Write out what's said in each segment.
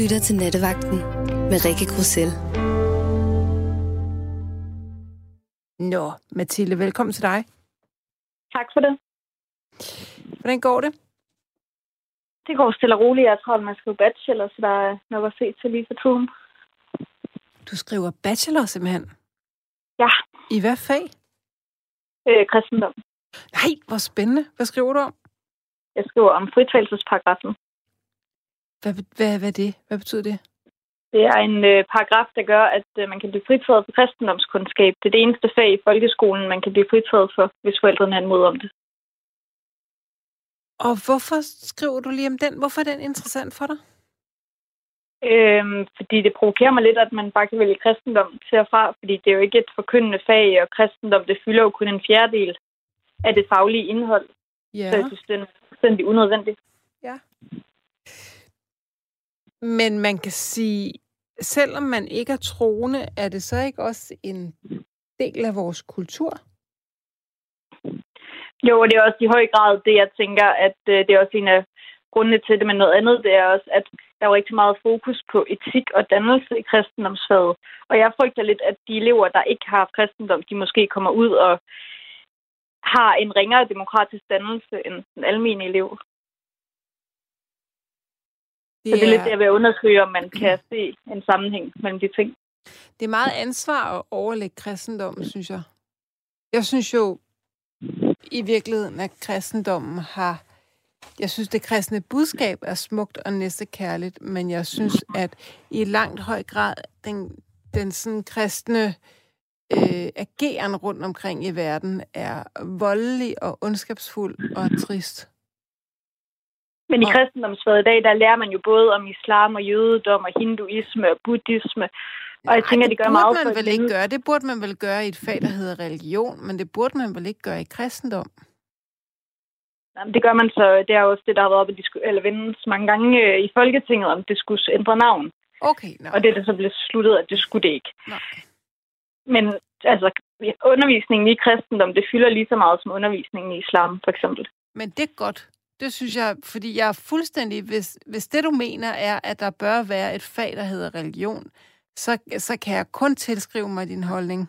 lytter til Nattevagten med Rikke Grussel. Nå, Mathilde, velkommen til dig. Tak for det. Hvordan går det? Det går stille og roligt. Jeg tror, at man skriver bachelor, så der er nok at se til lige for tiden. Du skriver bachelor simpelthen? Ja. I hvad fag? Øh, kristendom. Nej, hvor spændende. Hvad skriver du om? Jeg skriver om fritagelsesparagrafen. Hvad, hvad, hvad er det? Hvad betyder det? Det er en øh, paragraf, der gør, at øh, man kan blive fritaget for kristendomskundskab. Det er det eneste fag i folkeskolen, man kan blive fritaget for, hvis forældrene anmoder om det. Og hvorfor skriver du lige om den? Hvorfor er den interessant for dig? Øhm, fordi det provokerer mig lidt, at man bare kan vælge kristendom til og fra, fordi det er jo ikke et forkyndende fag, og kristendom, det fylder jo kun en fjerdedel af det faglige indhold. Ja. Så jeg synes, det er fuldstændig unødvendigt. Ja. Men man kan sige, selvom man ikke er troende, er det så ikke også en del af vores kultur? Jo, og det er også i høj grad det, jeg tænker, at øh, det er også en af grundene til det, men noget andet, det er også, at der er rigtig meget fokus på etik og dannelse i kristendomsfaget. Og jeg frygter lidt, at de elever, der ikke har haft kristendom, de måske kommer ud og har en ringere demokratisk dannelse end den almindelige elev. Det Så det er lidt det, jeg vil undersøge, om man kan se en sammenhæng mellem de ting. det er meget ansvar at overlægge kristendommen, synes jeg. Jeg synes jo i virkeligheden, at kristendommen har... Jeg synes, det kristne budskab er smukt og næstekærligt, men jeg synes, at i langt høj grad den, den sådan kristne øh, ageren rundt omkring i verden er voldelig og ondskabsfuld og trist. Men i Og- kristendomsfaget i dag, der lærer man jo både om islam og jødedom og hinduisme og buddhisme. Og jeg Ej, tænker, det gør burde man vel ikke gøre. Det burde man vel gøre i et fag, der hedder religion, men det burde man vel ikke gøre i kristendom. Jamen, det gør man så. Det er også det, der har været oppe at disku- eller vendes mange gange øh, i Folketinget, om det skulle ændre navn. Okay, nå. Og det er det så blevet sluttet, at det skulle det ikke. Nej. Men altså, undervisningen i kristendom, det fylder lige så meget som undervisningen i islam, for eksempel. Men det er godt. Det synes jeg, fordi jeg er fuldstændig... Hvis, hvis det, du mener, er, at der bør være et fag, der hedder religion, så, så kan jeg kun tilskrive mig din holdning.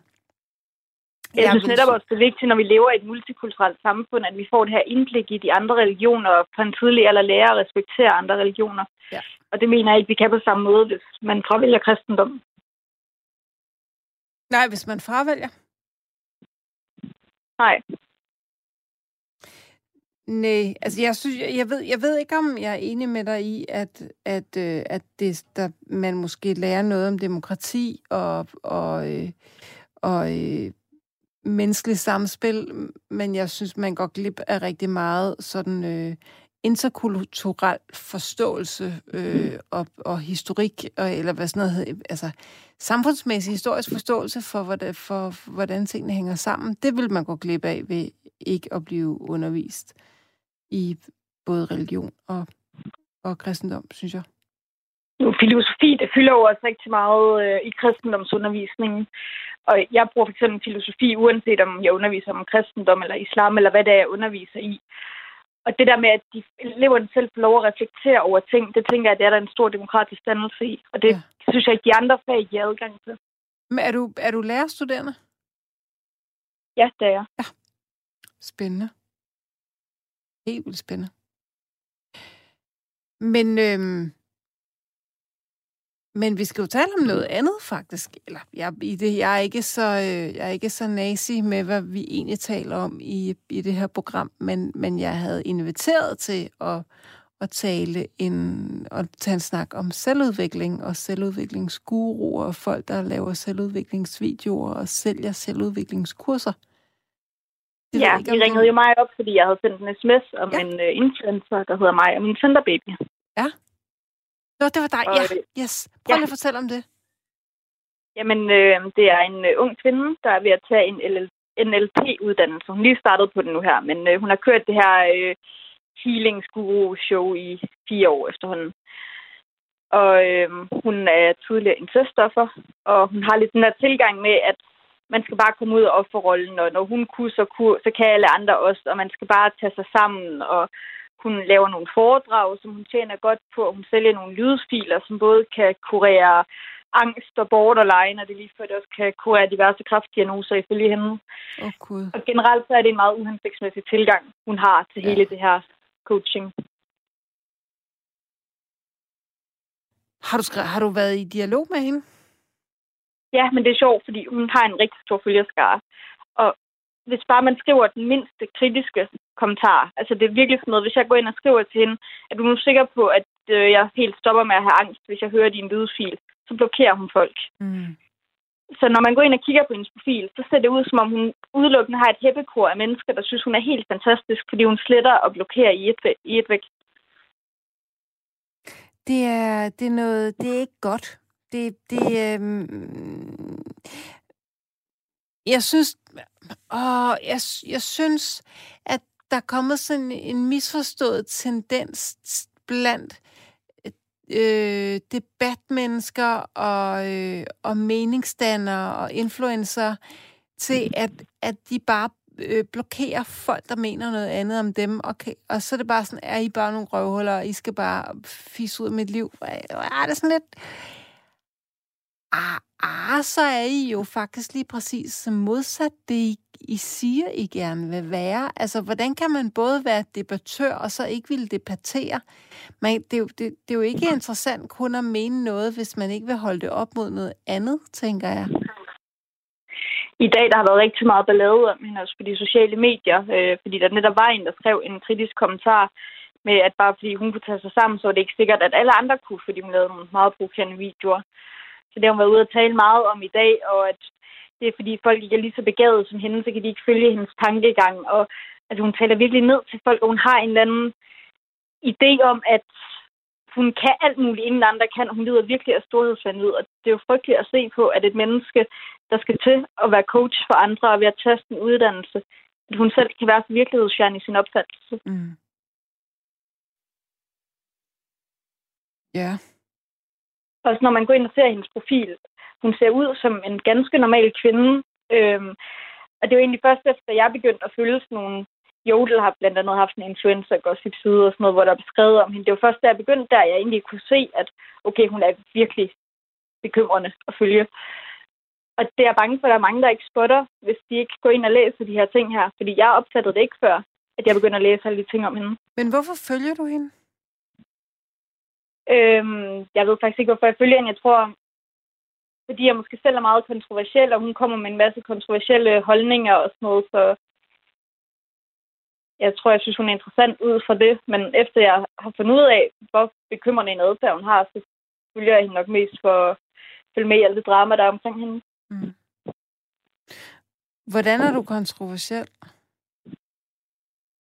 Jeg synes vil netop også, det er vigtigt, når vi lever i et multikulturelt samfund, at vi får det her indblik i de andre religioner, og på en tidlig alder lærer at respektere andre religioner. Ja. Og det mener jeg ikke, vi kan på samme måde, hvis man fravælger kristendom. Nej, hvis man fravælger. Nej. Nej, altså jeg synes, jeg ved, jeg ved ikke, om jeg er enig med dig i, at, at, øh, at det, der, man måske lærer noget om demokrati og, og, øh, og øh, menneskeligt samspil, men jeg synes, man går glip af rigtig meget sådan øh, interkulturel forståelse øh, og, og historik, og, eller hvad sådan noget hedder, altså samfundsmæssig historisk forståelse for hvordan, for, hvordan tingene hænger sammen. Det vil man gå glip af ved ikke at blive undervist i både religion og, og kristendom, synes jeg. Nu, filosofi, det fylder jo også rigtig meget øh, i kristendomsundervisningen. Og jeg bruger for eksempel filosofi, uanset om jeg underviser om kristendom eller islam, eller hvad det er, jeg underviser i. Og det der med, at de eleverne selv får lov at reflektere over ting, det tænker jeg, det er der en stor demokratisk dannelse i. Og det Ja. ja. synes jeg ikke, de andre fag giver adgang til. Men er du, er du lærerstuderende? Ja, det er jeg. Spændende. Helt vildt spændende. Men, øhm, men vi skal jo tale om noget andet, faktisk. Eller, jeg, i det, jeg, er ikke så, øh, jeg er ikke så nazi med, hvad vi egentlig taler om i, i det her program, men, men jeg havde inviteret til at, at tale en, og tage en snak om selvudvikling og selvudviklingsguruer og folk, der laver selvudviklingsvideoer og sælger selvudviklingskurser. Det ja, jeg ikke, de ringede jo mig op, fordi jeg havde sendt en sms om Ja. ja. en uh, influencer, der hedder mig og min Tinderbaby. Nå, det var dig. Og, Ja, øh, yes. Prøv ja. lige at fortælle om det. Jamen, øh, det er en øh, ung kvinde, der er ved at tage en LL NLP-uddannelse. Hun lige startet på den nu her, men øh, hun har kørt det her øh, healings guru show i fire år efterhånden. Og øh, hun er tidligere inceststoffer, og hun har lidt den der tilgang med, at man skal bare komme ud af offerrollen, og når hun kunne, så, kunne, så kan alle andre også, og man skal bare tage sig sammen. Og Hun laver nogle foredrag, som hun tjener godt på, og hun sælger nogle lydfiler, som både kan kurere angst og borderline, og det lige at det også kan kurere diverse kraftdiagnoser ifølge hende. Oh, Gud. Og generelt så er det en meget uhensigtsmæssig tilgang, hun har til ja. hele det her coaching. Har du, skrevet, har du været i dialog med hende? Ja, men det er sjovt, fordi hun har en rigtig stor følgerskare. Og hvis bare man skriver den mindste kritiske kommentar, altså det er virkelig sådan noget, hvis jeg går ind og skriver til hende, at du er nu sikker på, at øh, jeg helt stopper med at have angst, hvis jeg hører din lydfil, så blokerer hun folk. Mm. Så når man går ind og kigger på hendes profil, så ser det ud, som om hun udelukkende har et hæppekor af mennesker, der synes, hun er helt fantastisk, fordi hun sletter og blokerer i et, i et væk. Det er, det er noget, det er ikke godt. Det, det, øh, jeg synes, åh, jeg, jeg synes, at der er kommet sådan en misforstået tendens blandt øh, debatmennesker og, øh, og meningsdannere og influencer til, at, at de bare øh, blokerer folk, der mener noget andet om dem, okay, og så er det bare sådan, er I bare nogle røvhuller, og I skal bare fisse ud af mit liv. Er det sådan lidt... Ah, ah, så er I jo faktisk lige præcis modsat det, I, I siger, I gerne vil være. Altså, hvordan kan man både være debattør, og så ikke ville debattere? Men det, det, det er jo ikke interessant kun at mene noget, hvis man ikke vil holde det op mod noget andet, tænker jeg i dag der har været rigtig meget ballade om hende også på de sociale medier, øh, fordi der netop var en, der skrev en kritisk kommentar med, at bare fordi hun kunne tage sig sammen, så var det ikke sikkert, at alle andre kunne, fordi hun lavede nogle meget provokerende videoer. Så det har hun været ude at tale meget om i dag, og at det er fordi folk ikke er lige så begavet som hende, så kan de ikke følge hendes tankegang. Og altså, hun taler virkelig ned til folk, og hun har en eller anden idé om, at hun kan alt muligt, ingen andre kan, hun lider virkelig af storhedsvandet. Og det er jo frygteligt at se på, at et menneske, der skal til at være coach for andre og ved at tage en uddannelse, at hun selv kan være så virkelighedsfjern i sin opfattelse. Mm. Ja. Også når man går ind og ser hendes profil, hun ser ud som en ganske normal kvinde. Øhm, og det var egentlig først efter, jeg begyndte at følge sådan nogle Jodel har blandt andet haft en influencer gossip side og sådan noget, hvor der er beskrevet om hende. Det var først, da jeg begyndte, der jeg egentlig kunne se, at okay, hun er virkelig bekymrende at følge. Og det er bange for, at der er mange, der ikke spotter, hvis de ikke går ind og læser de her ting her. Fordi jeg opfattede det ikke før, at jeg begyndte at læse alle de ting om hende. Men hvorfor følger du hende? Øhm, jeg ved faktisk ikke, hvorfor jeg følger hende. Jeg tror, fordi jeg måske selv er meget kontroversiel, og hun kommer med en masse kontroversielle holdninger og sådan noget, så jeg tror, jeg synes, hun er interessant ud fra det. Men efter jeg har fundet ud af, hvor bekymrende en adfærd hun har, så følger jeg hende nok mest for at følge med i alt det drama, der er omkring hende. Mm. Hvordan er du kontroversiel?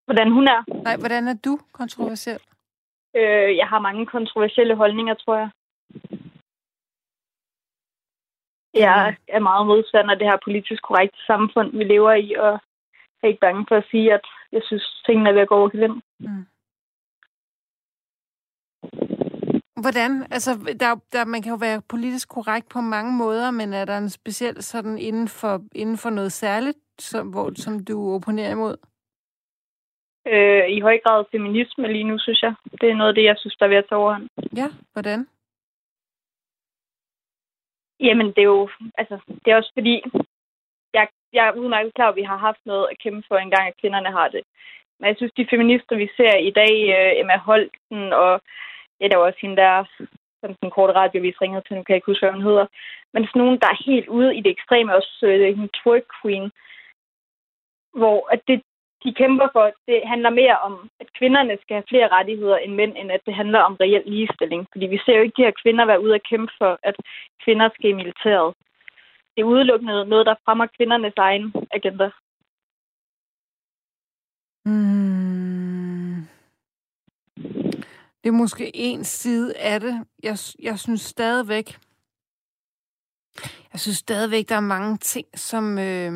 Hvordan hun er? Nej, hvordan er du kontroversiel? Øh, jeg har mange kontroversielle holdninger, tror jeg. Jeg er meget modstander af det her politisk korrekte samfund, vi lever i, og er ikke bange for at sige, at jeg synes, tingene er ved at gå over gevind. Mm. Hvordan? Altså, der, der, man kan jo være politisk korrekt på mange måder, men er der en speciel sådan inden for, inden for noget særligt, som, hvor, som du opponerer imod? Øh, I høj grad feminisme lige nu, synes jeg. Det er noget af det, jeg synes, der er ved at tage overhånd. Ja, hvordan? Jamen, det er jo, altså, det er også fordi, jeg, jeg er udmærket klar, at vi har haft noget at kæmpe for engang, at kvinderne har det. Men jeg synes, de feminister, vi ser i dag, øh, Emma Holten og ja, der var også hende der, som den korte radiovis ringede til, nu kan jeg ikke huske, hvad hun hedder. Men sådan nogen, der er helt ude i det ekstreme, også øh, en twerk queen, hvor at det, de kæmper for, det handler mere om, at kvinderne skal have flere rettigheder end mænd, end at det handler om reel ligestilling. Fordi vi ser jo ikke de her kvinder være ude at kæmpe for, at kvinder skal i militæret. Det er udelukkende noget, der fremmer kvindernes egen agenda. Mm. Det er måske en side af det. Jeg, jeg synes stadigvæk, jeg synes stadigvæk, der er mange ting, som, øh,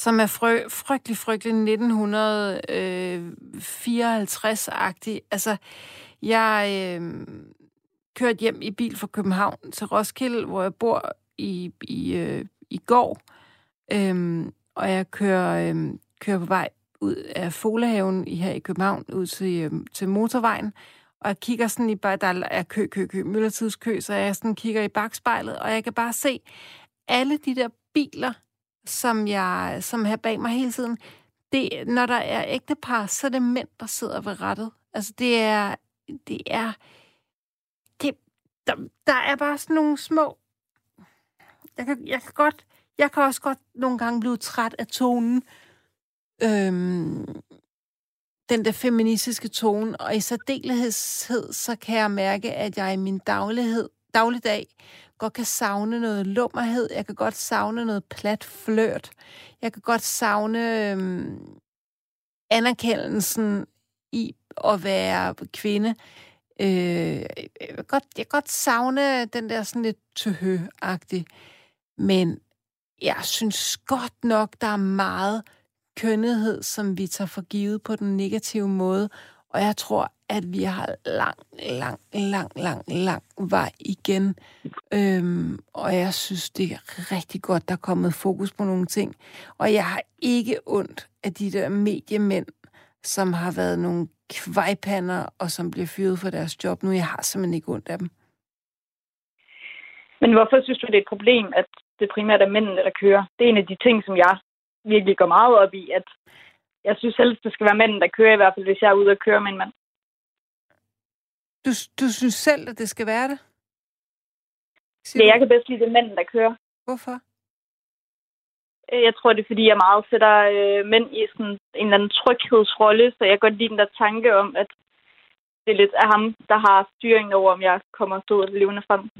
som er frø, frygtelig, frygtelig 1954-agtig. Øh, altså, jeg øh, kørte hjem i bil fra København til Roskilde, hvor jeg bor i, i, øh, i går, øh, og jeg kører, øh, kører på vej ud af Folehaven i her i København, ud til, øh, til motorvejen, og jeg kigger sådan i, der er kø, kø, kø, myldretidskø, så jeg sådan kigger i bagspejlet, og jeg kan bare se alle de der biler, som jeg som her bag mig hele tiden, det, når der er ægtepar, så er det mænd, der sidder ved rettet. Altså, det er, det er, det, der, der er bare sådan nogle små, jeg kan, jeg kan godt, jeg kan også godt nogle gange blive træt af tonen, øhm, den der feministiske tone, og i særdeleshed, så kan jeg mærke, at jeg i min daglighed, dagligdag godt kan savne noget lummerhed, jeg kan godt savne noget plat flørt, jeg kan godt savne øhm, anerkendelsen i at være kvinde. Øh, jeg, kan godt, jeg kan godt savne den der sådan lidt tøhø-agtig, men jeg synes godt nok, der er meget kønnethed, som vi tager for givet på den negative måde. Og jeg tror, at vi har lang, lang, lang, lang, lang vej igen. Øhm, og jeg synes, det er rigtig godt, der er kommet fokus på nogle ting. Og jeg har ikke ondt af de der mediemænd, som har været nogle kvejpander, og som bliver fyret for deres job nu. Jeg har simpelthen ikke ondt af dem. Men hvorfor synes du, det er et problem, at det primært er mændene, der kører? Det er en af de ting, som jeg virkelig går meget op i, at jeg synes selv, det skal være mænd, der kører, i hvert fald hvis jeg er ude og køre med en mand. Du, du synes selv, at det skal være det? Siger ja, jeg kan bedst lide det mænd, der kører. Hvorfor? Øh, jeg tror, det er, fordi jeg meget sætter øh, mænd i sådan en eller anden tryghedsrolle, så jeg kan godt lide den der tanke om, at det er lidt af ham, der har styringen over, om jeg kommer stå levende frem.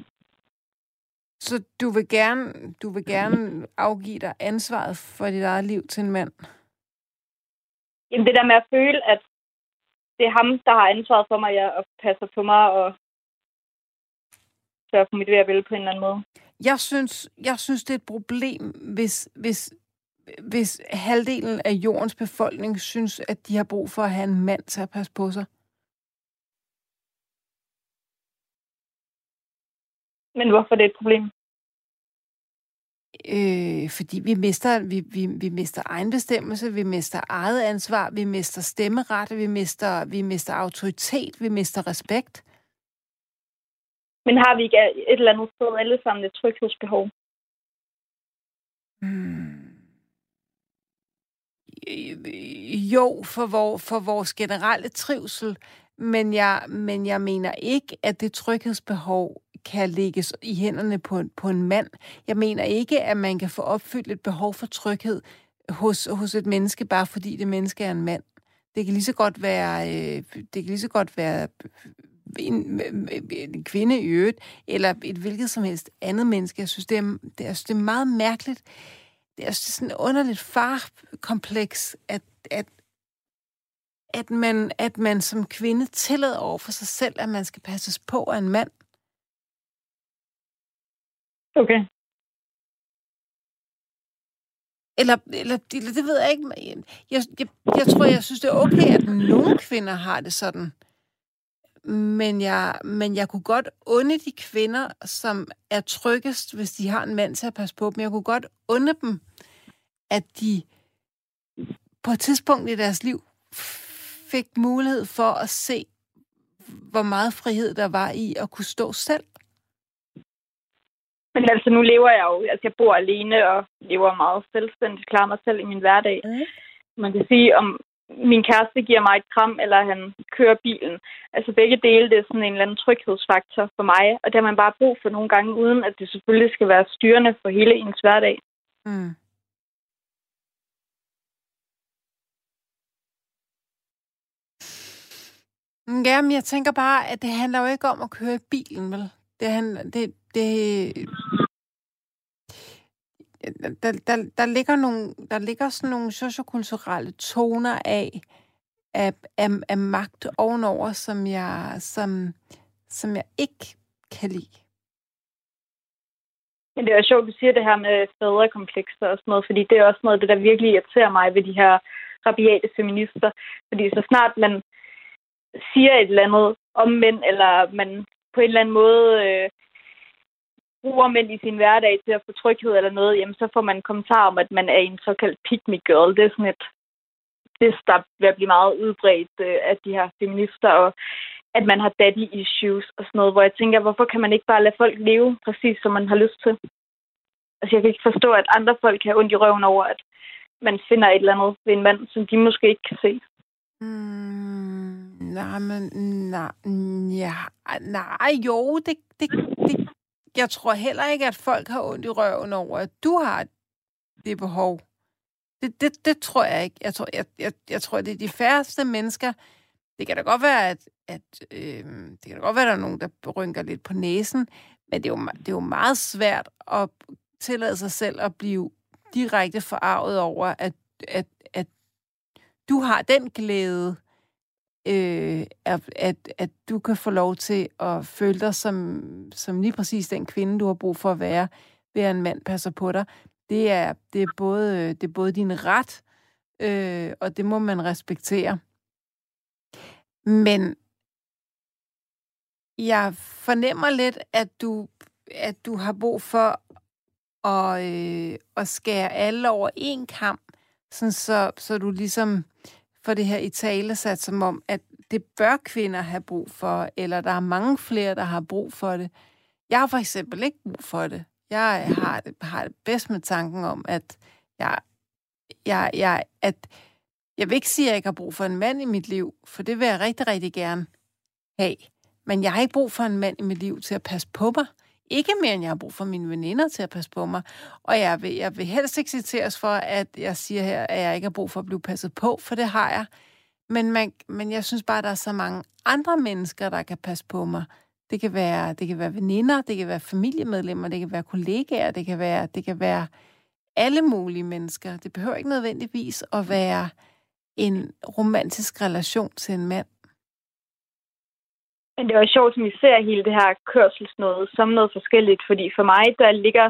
Så du vil gerne, du vil gerne afgive dig ansvaret for dit eget liv til en mand? Jamen det der med at føle, at det er ham, der har ansvaret for mig, ja, og passer på mig og sørger for mit ved at på en eller anden måde. Jeg synes, jeg synes det er et problem, hvis, hvis, hvis halvdelen af jordens befolkning synes, at de har brug for at have en mand til at passe på sig. Men hvorfor er det et problem? Øh, fordi vi mister, vi, vi, vi mister egenbestemmelse, vi mister eget ansvar, vi mister stemmeret, vi mister, vi mister autoritet, vi mister respekt. Men har vi ikke et eller andet sted alle sammen et tryghedsbehov? Hmm. Jo, for, vor, for vores generelle trivsel, men jeg, men jeg mener ikke, at det tryghedsbehov kan lægges i hænderne på, på en mand. Jeg mener ikke, at man kan få opfyldt et behov for tryghed hos, hos et menneske, bare fordi det menneske er en mand. Det kan lige så godt være, øh, det kan lige så godt være en, en kvinde i øvrigt, eller et hvilket som helst andet menneske. Jeg synes, det er, det er, det er meget mærkeligt. Det er sådan et underligt farkompleks, at, at, at, man, at man som kvinde tillader over for sig selv, at man skal passes på af en mand. Okay. Eller, eller det, det ved jeg ikke. Jeg, jeg, jeg tror, jeg synes, det er okay, at nogle kvinder har det sådan. Men jeg, men jeg kunne godt unde de kvinder, som er tryggest, hvis de har en mand til at passe på dem. Jeg kunne godt unde dem, at de på et tidspunkt i deres liv fik mulighed for at se, hvor meget frihed der var i at kunne stå selv. Men altså, nu lever jeg jo, altså jeg bor alene og lever meget selvstændigt, klarer mig selv i min hverdag. Mm. Man kan sige, om min kæreste giver mig et kram, eller han kører bilen. Altså begge dele, det er sådan en eller anden tryghedsfaktor for mig, og det har man bare brug for nogle gange, uden at det selvfølgelig skal være styrende for hele ens hverdag. Mm. Mm, ja, men jeg tænker bare, at det handler jo ikke om at køre bilen, vel? Det, handler, det, det, der, der, der, ligger nogle, der ligger sådan nogle sociokulturelle toner af, af, af, af magt ovenover, som jeg, som, som jeg ikke kan lide. Men det er sjovt, du siger det her med fædrekomplekser og sådan noget, fordi det er også noget det, der virkelig irriterer mig ved de her rabiate feminister. Fordi så snart man siger et eller andet om mænd, eller man på en eller anden måde øh, bruger mænd i sin hverdag til at få tryghed eller noget, jamen så får man en kommentar om, at man er en såkaldt pick me girl. Det er sådan et, det, der vil blive meget udbredt øh, af de her feminister, og at man har daddy issues og sådan noget, hvor jeg tænker, hvorfor kan man ikke bare lade folk leve præcis, som man har lyst til? Altså, jeg kan ikke forstå, at andre folk har ondt i røven over, at man finder et eller andet ved en mand, som de måske ikke kan se. Mm, nej, men nej, ja, nej, jo, det, det, det, jeg tror heller ikke, at folk har ondt i røven over, at du har det behov. Det, det, det tror jeg ikke. Jeg tror, jeg, jeg, jeg tror, det er de færreste mennesker. Det kan da godt være, at, at øh, det kan da godt være, at der er nogen, der rynker lidt på næsen, men det er jo, det er jo meget svært at tillade sig selv at blive direkte forarvet over, at, at, at du har den glæde, øh, at, at, at du kan få lov til at føle dig som, som lige præcis den kvinde, du har brug for at være, ved at en mand passer på dig. Det er, det er, både, det er både din ret, øh, og det må man respektere. Men jeg fornemmer lidt, at du, at du har brug for at, øh, at skære alle over en kamp, sådan så, så du ligesom for det her i tale sat som om, at det bør kvinder have brug for, eller der er mange flere, der har brug for det. Jeg har for eksempel ikke brug for det. Jeg har det, har det bedst med tanken om, at jeg, jeg, jeg, at jeg vil ikke sige, at jeg ikke har brug for en mand i mit liv, for det vil jeg rigtig, rigtig gerne have. Men jeg har ikke brug for en mand i mit liv til at passe på mig. Ikke mere, end jeg har brug for mine veninder til at passe på mig. Og jeg vil, jeg vil helst ikke citeres for, at jeg siger her, at jeg ikke har brug for at blive passet på, for det har jeg. Men, man, men jeg synes bare, at der er så mange andre mennesker, der kan passe på mig. Det kan være, det kan være veninder, det kan være familiemedlemmer, det kan være kollegaer, det kan være, det kan være alle mulige mennesker. Det behøver ikke nødvendigvis at være en romantisk relation til en mand. Men det var sjovt, som vi ser hele det her kørselsnået som noget forskelligt, fordi for mig, der ligger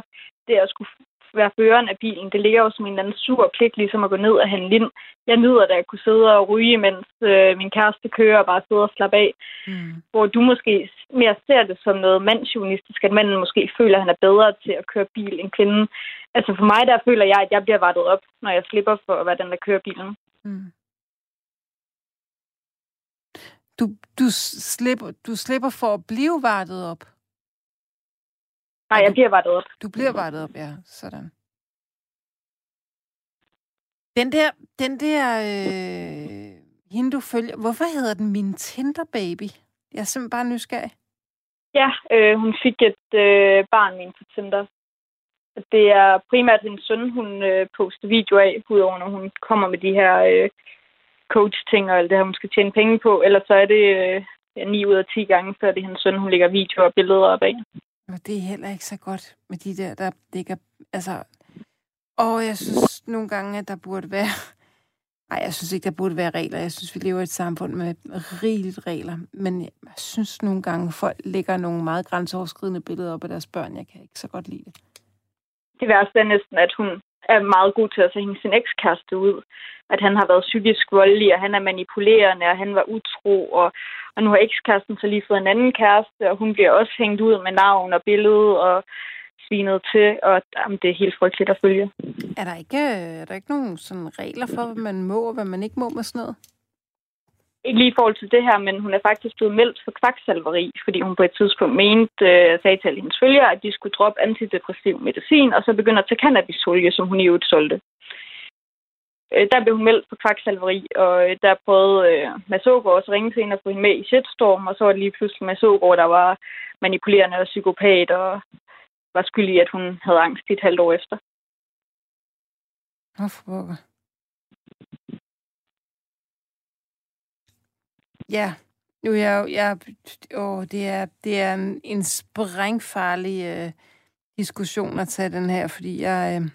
det at skulle være føreren af bilen, det ligger jo som en eller anden sur pligt, ligesom at gå ned og handle ind. Jeg nyder da at kunne sidde og ryge, mens øh, min kæreste kører og bare sidde og slappe af. Mm. Hvor du måske mere ser det som noget mandsjuvenistisk, at manden måske føler, at han er bedre til at køre bil end kvinden. Altså for mig, der føler jeg, at jeg bliver vartet op, når jeg slipper for at være den, der kører bilen. Mm. Du, du, slipper, du slipper for at blive vartet op? Nej, jeg bliver vartet op. Du bliver vartet op, ja. Sådan. Den der, den der øh, hende, du følger, hvorfor hedder den min Tinder Baby? Jeg er simpelthen bare nysgerrig. Ja, øh, hun fik et øh, barn min på Tinder. Det er primært hendes søn, hun øh, poster video af, udover når hun kommer med de her øh, coach-ting og alt det her, hun skal tjene penge på. Ellers så er det øh, ja, 9 ud af 10 gange, før det er hendes søn, hun lægger videoer og billeder op af. Og det er heller ikke så godt med de der, der ligger... Altså, og jeg synes nogle gange, at der burde være... Nej, jeg synes ikke, der burde være regler. Jeg synes, vi lever i et samfund med rigeligt regler. Men jeg synes nogle gange, folk lægger nogle meget grænseoverskridende billeder op af deres børn. Jeg kan ikke så godt lide det. Det værste er næsten, at hun er meget god til at hænge sin ekskæreste ud. At han har været psykisk voldelig, og han er manipulerende, og han var utro, og, og nu har ekskæresten så lige fået en anden kæreste, og hun bliver også hængt ud med navn og billede og svinet til, og jamen, det er helt frygteligt at følge. Er der ikke, øh, er der ikke nogen sådan regler for, hvad man må og hvad man ikke må med sådan noget? Ikke lige i forhold til det her, men hun er faktisk blevet meldt for kvaksalveri, fordi hun på et tidspunkt mente, øh, sagde til hendes følgere, at de skulle droppe antidepressiv medicin, og så begynde at tage cannabisolie, som hun i øvrigt solgte. Øh, der blev hun meldt for kvaksalveri, og øh, der prøvede øh, Masogård også ringe til hende og få hende med i shitstorm, og så var det lige pludselig Masogård, der var manipulerende og psykopat, og var skyldig i, at hun havde angst i et halvt år efter. Hvorfor? Ja, nu er jeg jo, jeg, åh, det er, det er en, en sprængfarlig øh, diskussion at tage den her, fordi jeg, øh,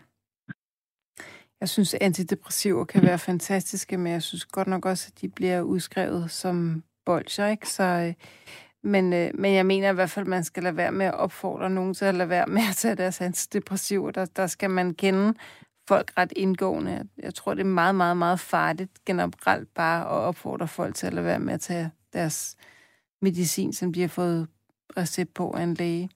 jeg synes, antidepressiver kan være fantastiske, men jeg synes godt nok også, at de bliver udskrevet som bolcher, ikke? Så, øh, men, øh, men jeg mener i hvert fald, at man skal lade være med at opfordre nogen til at lade være med at tage deres antidepressiver. Der, der skal man kende folk ret indgående. Jeg tror, det er meget, meget, meget farligt generelt bare at opfordre folk til at lade være med at tage deres medicin, som de har fået recept på af en læge.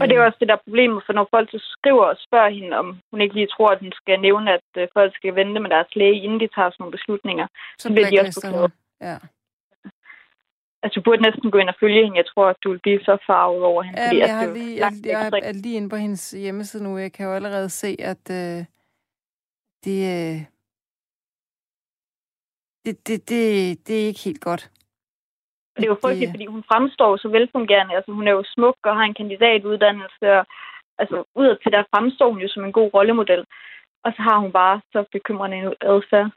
Og det er også det der problem, for når folk så skriver og spørger hende, om hun ikke lige tror, at hun skal nævne, at øh, folk skal vente med deres læge, inden de tager sådan nogle beslutninger, så, så bliver de også forklaret. Ja. Altså, du burde næsten gå ind og følge hende. Jeg tror, at du vil blive så farvet over hende. Ja, fordi, jeg, det har lige, jeg, jeg ekstra. er lige inde på hendes hjemmeside nu. Jeg kan jo allerede se, at øh, det, øh, det, det, det, det er ikke helt godt. Det er jo frygteligt, fordi hun fremstår så velfungerende. Altså, hun er jo smuk og har en kandidatuddannelse. Og, altså, udad til der fremstår hun jo som en god rollemodel. Og så har hun bare så bekymrende en adfærd.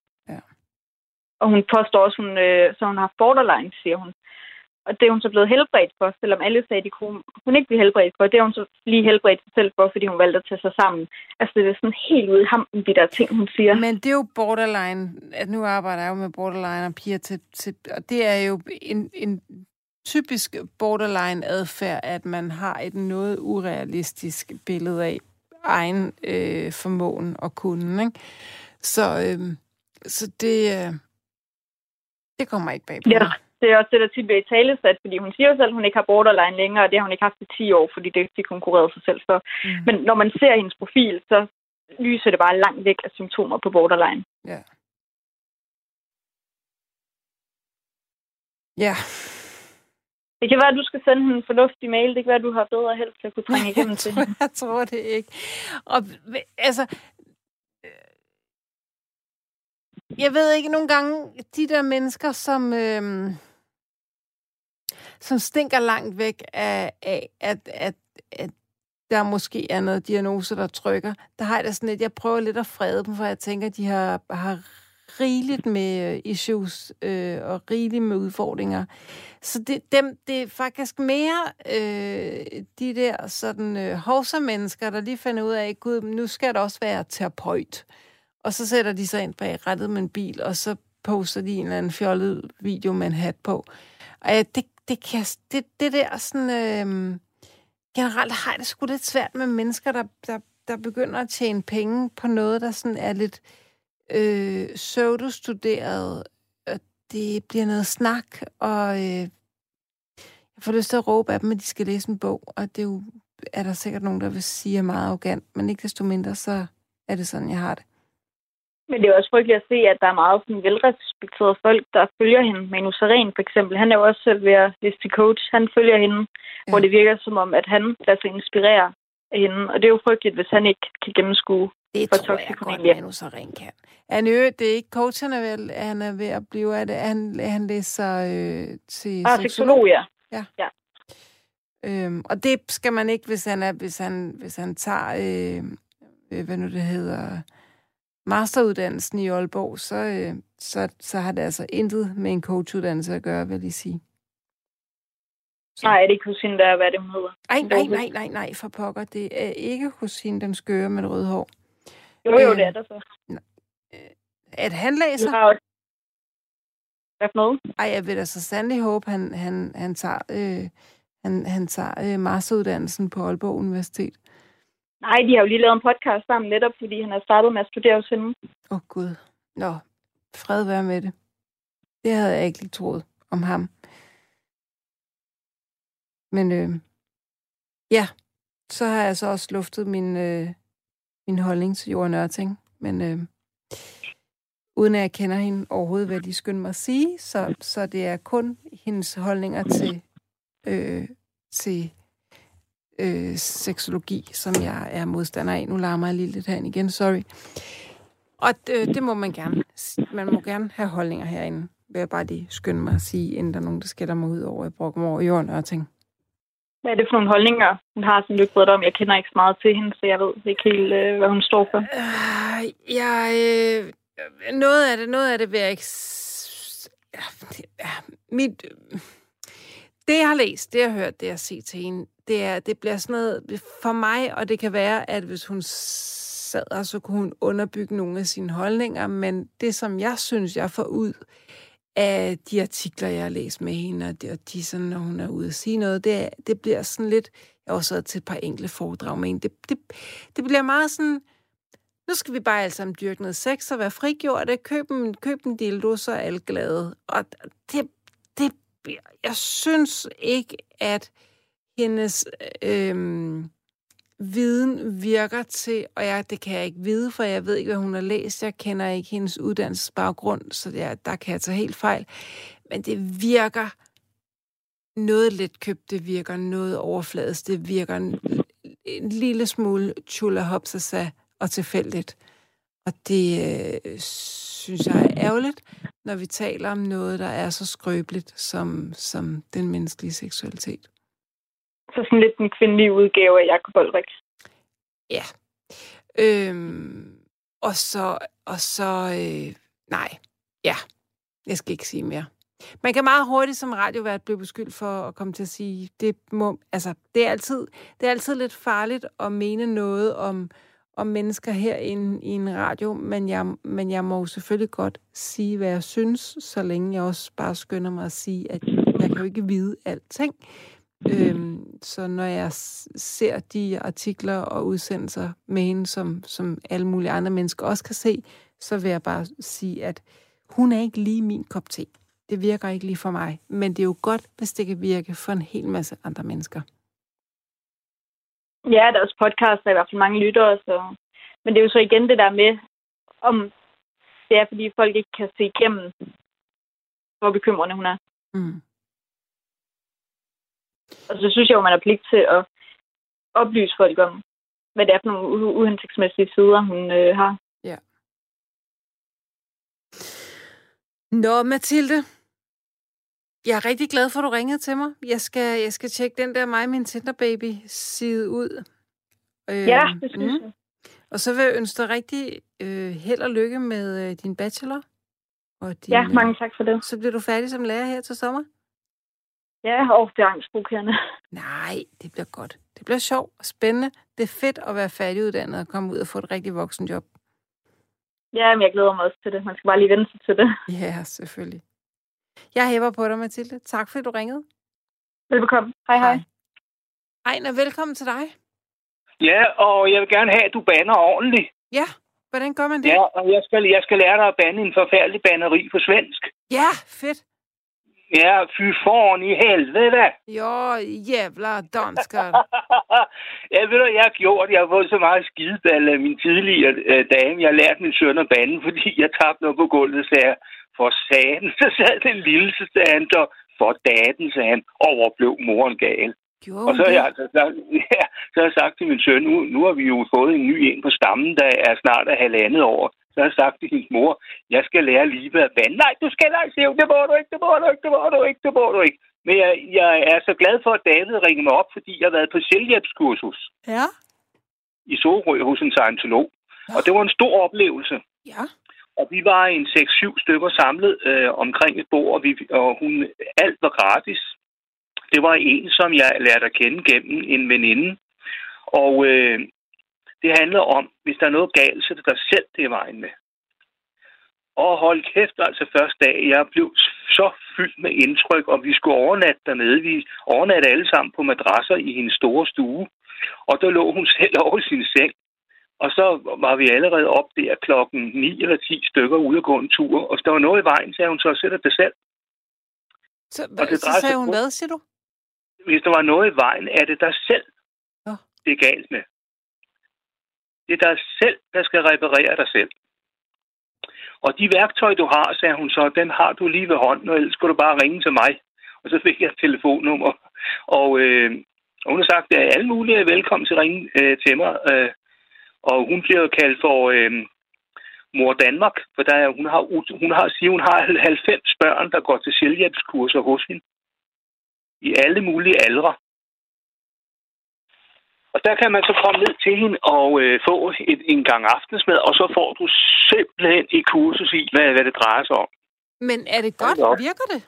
Og hun påstår også, hun, øh, så hun har borderline, siger hun. Og det er hun så blevet helbredt for, selvom alle sagde, at de kunne, hun ikke blive helbredt for. Det er hun så lige helbredt sig selv for, fordi hun valgte at tage sig sammen. Altså, det er sådan helt ude i hampen, de der ting, hun siger. Men det er jo borderline, at nu arbejder jeg jo med borderline og piger til, til og det er jo en, en typisk borderline adfærd, at man har et noget urealistisk billede af egen øh, formåen og kunden, ikke? Så, øh, så det, øh, det kommer ikke bag på Ja, det er også det, der tit bliver i talesat, fordi hun siger jo selv, at hun ikke har borderline længere, og det har hun ikke haft i 10 år, fordi det fik hun kureret sig selv for. Mm. Men når man ser hendes profil, så lyser det bare langt væk af symptomer på borderline. Ja. Ja, Det kan være, at du skal sende hende en fornuftig mail. Det kan være, at du har bedre held til at kunne trænge igennem jeg til tror, hende. jeg tror det ikke. Og altså, øh, jeg ved ikke nogle gange, de der mennesker, som, øh, som stinker langt væk af, af at, at, at der måske er noget diagnose, der trykker, der har jeg da sådan lidt, jeg prøver lidt at frede dem, for jeg tænker, de har, har rigeligt med øh, issues øh, og rigeligt med udfordringer. Så det, dem, det er faktisk mere øh, de der sådan øh, mennesker, der lige finder ud af, gud, nu skal der også være terapeut. Og så sætter de sig ind bag rettet med en bil, og så poster de en eller anden fjollet video med en hat på. Og ja, det, det, kan, det, det der sådan... Øh, generelt har jeg det sgu lidt svært med mennesker, der, der, der begynder at tjene penge på noget, der sådan er lidt øh, pseudostuderet. Og det bliver noget snak, og øh, jeg får lyst til at råbe af dem, at de skal læse en bog. Og det er jo er der sikkert nogen, der vil sige er meget arrogant, men ikke desto mindre, så er det sådan, jeg har det. Men det er også frygteligt at se, at der er meget sådan velrespekterede folk, der følger hende. Manu Saren for eksempel, han er jo også selv ved at liste coach. Han følger hende, ja. hvor det virker som om, at han lader sig inspirere af hende. Og det er jo frygteligt, hvis han ikke kan gennemskue Det for tror jeg godt. Manu Saren kan. Han er, det er ikke coach, han er, ved, han er ved at blive af det. Han, han læser øh, til Ah, seksolog, ja. Øhm, og det skal man ikke, hvis han, er, hvis han, hvis han tager, øh, øh, hvad nu det hedder, masteruddannelsen i Aalborg, så, øh, så, så har det altså intet med en coachuddannelse at gøre, vil jeg sige. Så. Nej, er det ikke hos hende, der er, hvad det, hedder? Ej, nej, nej, nej, nej, for pokker. Det er ikke hos hende, den skøre med røde hår. Jo, jo, Øh, det er der så. At han Du læser? har også... Hvad for noget? Ej, jeg vil da så sandelig håbe, han, han, han tager, øh, han, han tager øh, masteruddannelsen på Aalborg Universitet. Nej, de har jo lige lavet en podcast sammen netop, fordi han har startet med at studere hos hende. Åh, oh, Gud. Nå, fred være med det. Det havde jeg ikke lige troet om ham. Men øh, ja, så har jeg så også luftet min, øh, min holdning til Jorden Ørting. Men øh, uden at jeg kender hende overhovedet, hvad de skynder mig at sige, så, så det er kun hendes holdninger til, øh, til øh, seksologi, som jeg er modstander af. Nu larmer jeg lige lidt herinde igen, sorry. Og øh, det må man gerne. Man må gerne have holdninger herinde. Vil jeg bare lige skynde mig at sige, inden der er nogen, der skælder mig ud over, jeg brokker mig over jorden og ting. Hvad er det for nogle holdninger, hun har, som du ikke ved om? Jeg kender ikke så meget til hende, så jeg ved ikke helt, øh, hvad hun står for. Øh, jeg, øh, noget af det, noget af det vil jeg ikke... Ja, det, ja, mit, det, jeg har læst, det jeg har hørt, det jeg har set til hende, det, er, det bliver sådan noget for mig, og det kan være, at hvis hun sad her, så kunne hun underbygge nogle af sine holdninger, men det, som jeg synes, jeg får ud af de artikler, jeg har læst med hende, og de, og de sådan, når hun er ude at sige noget, det, det bliver sådan lidt... Jeg har også til et par enkle foredrag med hende. Det, det, det bliver meget sådan nu skal vi bare alle sammen dyrke noget sex og være frigjorte. Køb en, køb en dildo, så er alle glade. Og det, det, jeg synes ikke, at hendes øh, viden virker til, og jeg, det kan jeg ikke vide, for jeg ved ikke, hvad hun har læst. Jeg kender ikke hendes uddannelsesbaggrund, så jeg, der kan jeg tage helt fejl. Men det virker noget let købt, det virker noget overfladisk, det virker en, en lille smule chullahopsas og tilfældigt. Og det øh, synes jeg er ærgerligt, når vi taler om noget, der er så skrøbeligt som, som den menneskelige seksualitet. Så sådan lidt en kvindelig udgave af Jakob Olrik. Ja. Øhm, og så, og så, øh, nej, ja, jeg skal ikke sige mere. Man kan meget hurtigt som radiovært blive beskyldt for at komme til at sige, det må, altså, det er altid, det er altid lidt farligt at mene noget om, om mennesker herinde i en radio, men jeg, men jeg må jo selvfølgelig godt sige, hvad jeg synes, så længe jeg også bare skynder mig at sige, at jeg kan jo ikke vide alting. Øhm, så når jeg ser de artikler og udsendelser med hende, som, som alle mulige andre mennesker også kan se, så vil jeg bare sige, at hun er ikke lige min kop te. Det virker ikke lige for mig, men det er jo godt, hvis det kan virke for en hel masse andre mennesker. Ja, der er også podcasts, der er i hvert fald mange lyttere, så... men det er jo så igen det der med, om det er, fordi folk ikke kan se igennem, hvor bekymrende hun er. Mm. Og så synes jeg jo, man har pligt til at oplyse folk om, hvad det er for nogle uhensigtsmæssige sider, hun øh, har. Ja. Nå, Mathilde. Jeg er rigtig glad for, at du ringede til mig. Jeg skal, jeg skal tjekke den der mig min Tinder baby side ud. Øh, ja, det synes mm. jeg. Og så vil jeg ønske dig rigtig øh, held og lykke med øh, din bachelor. Og din, ja, mange tak for det. Så bliver du færdig som lærer her til sommer? Ja, og det er angstprovokerende. Nej, det bliver godt. Det bliver sjovt og spændende. Det er fedt at være færdiguddannet og komme ud og få et rigtig voksenjob. Ja, men jeg glæder mig også til det. Man skal bare lige vende sig til det. Ja, selvfølgelig. Jeg hæver på dig, Mathilde. Tak fordi du ringede. Velbekomme. Hej, hej. Ejner, velkommen til dig. Ja, og jeg vil gerne have, at du banner ordentligt. Ja, hvordan gør man det? Ja, og jeg skal, jeg skal lære dig at bande en forfærdelig banneri på svensk. Ja, fedt. Ja, fy foran i helvede. Jo, jävla danskar. jeg ved du, jeg har gjort. Jeg har fået så meget skideball af min tidligere øh, dame. Jeg har lært min søn at bande, fordi jeg tabte noget på gulvet, så jeg for sagen. Så sad den lille, så sagde han for daten, sagde han, overblev moren gal. Jo, og så har, jeg, altså, sagt, ja, så har jeg sagt til min søn, nu, nu har vi jo fået en ny en på stammen, der er snart af halvandet år. Så har jeg sagt til hendes mor, jeg skal lære livet af vand. Nej, du skal ikke, sige, det må du ikke, det må du ikke, det må du ikke, det må du ikke. Men jeg, jeg er så glad for, at David ringer mig op, fordi jeg har været på selvhjælpskursus. Ja. I Sorø hos en scientolog. Ja. Og det var en stor oplevelse. Ja. Og vi var en 6-7 stykker samlet øh, omkring et bord, og, vi, og hun, alt var gratis. Det var en, som jeg lærte at kende gennem en veninde. Og øh, det handler om, hvis der er noget galt, så er det dig selv, det er vejen med. Og hold kæft, altså første dag, jeg blev så fyldt med indtryk, og vi skulle overnatte dernede. Vi overnatte alle sammen på madrasser i hendes store stue. Og der lå hun selv over sin seng. Og så var vi allerede op der klokken 9 eller 10 stykker ude at gå en tur. Og hvis der var noget i vejen, sagde hun så, sætter det selv. Så, og det så sagde hun hvad, siger du? Hvis der var noget i vejen, er det dig selv, ja. det er galt med. Det er dig selv, der skal reparere dig selv. Og de værktøjer, du har, sagde hun så, dem har du lige ved hånden, og ellers skulle du bare ringe til mig. Og så fik jeg et telefonnummer. Og øh, hun har sagt, at alle mulige er velkommen til at ringe øh, til mig. Øh, og hun bliver kaldt for øh, Mor Danmark, for der er, hun, har, hun, har, siger, hun har 90 børn, der går til selvhjælpskurser hos hende. I alle mulige aldre. Og der kan man så komme ned til hende og øh, få et, en gang aftensmad, og så får du simpelthen i kursus i, hvad, hvad det drejer sig om. Men er det godt? Virker det?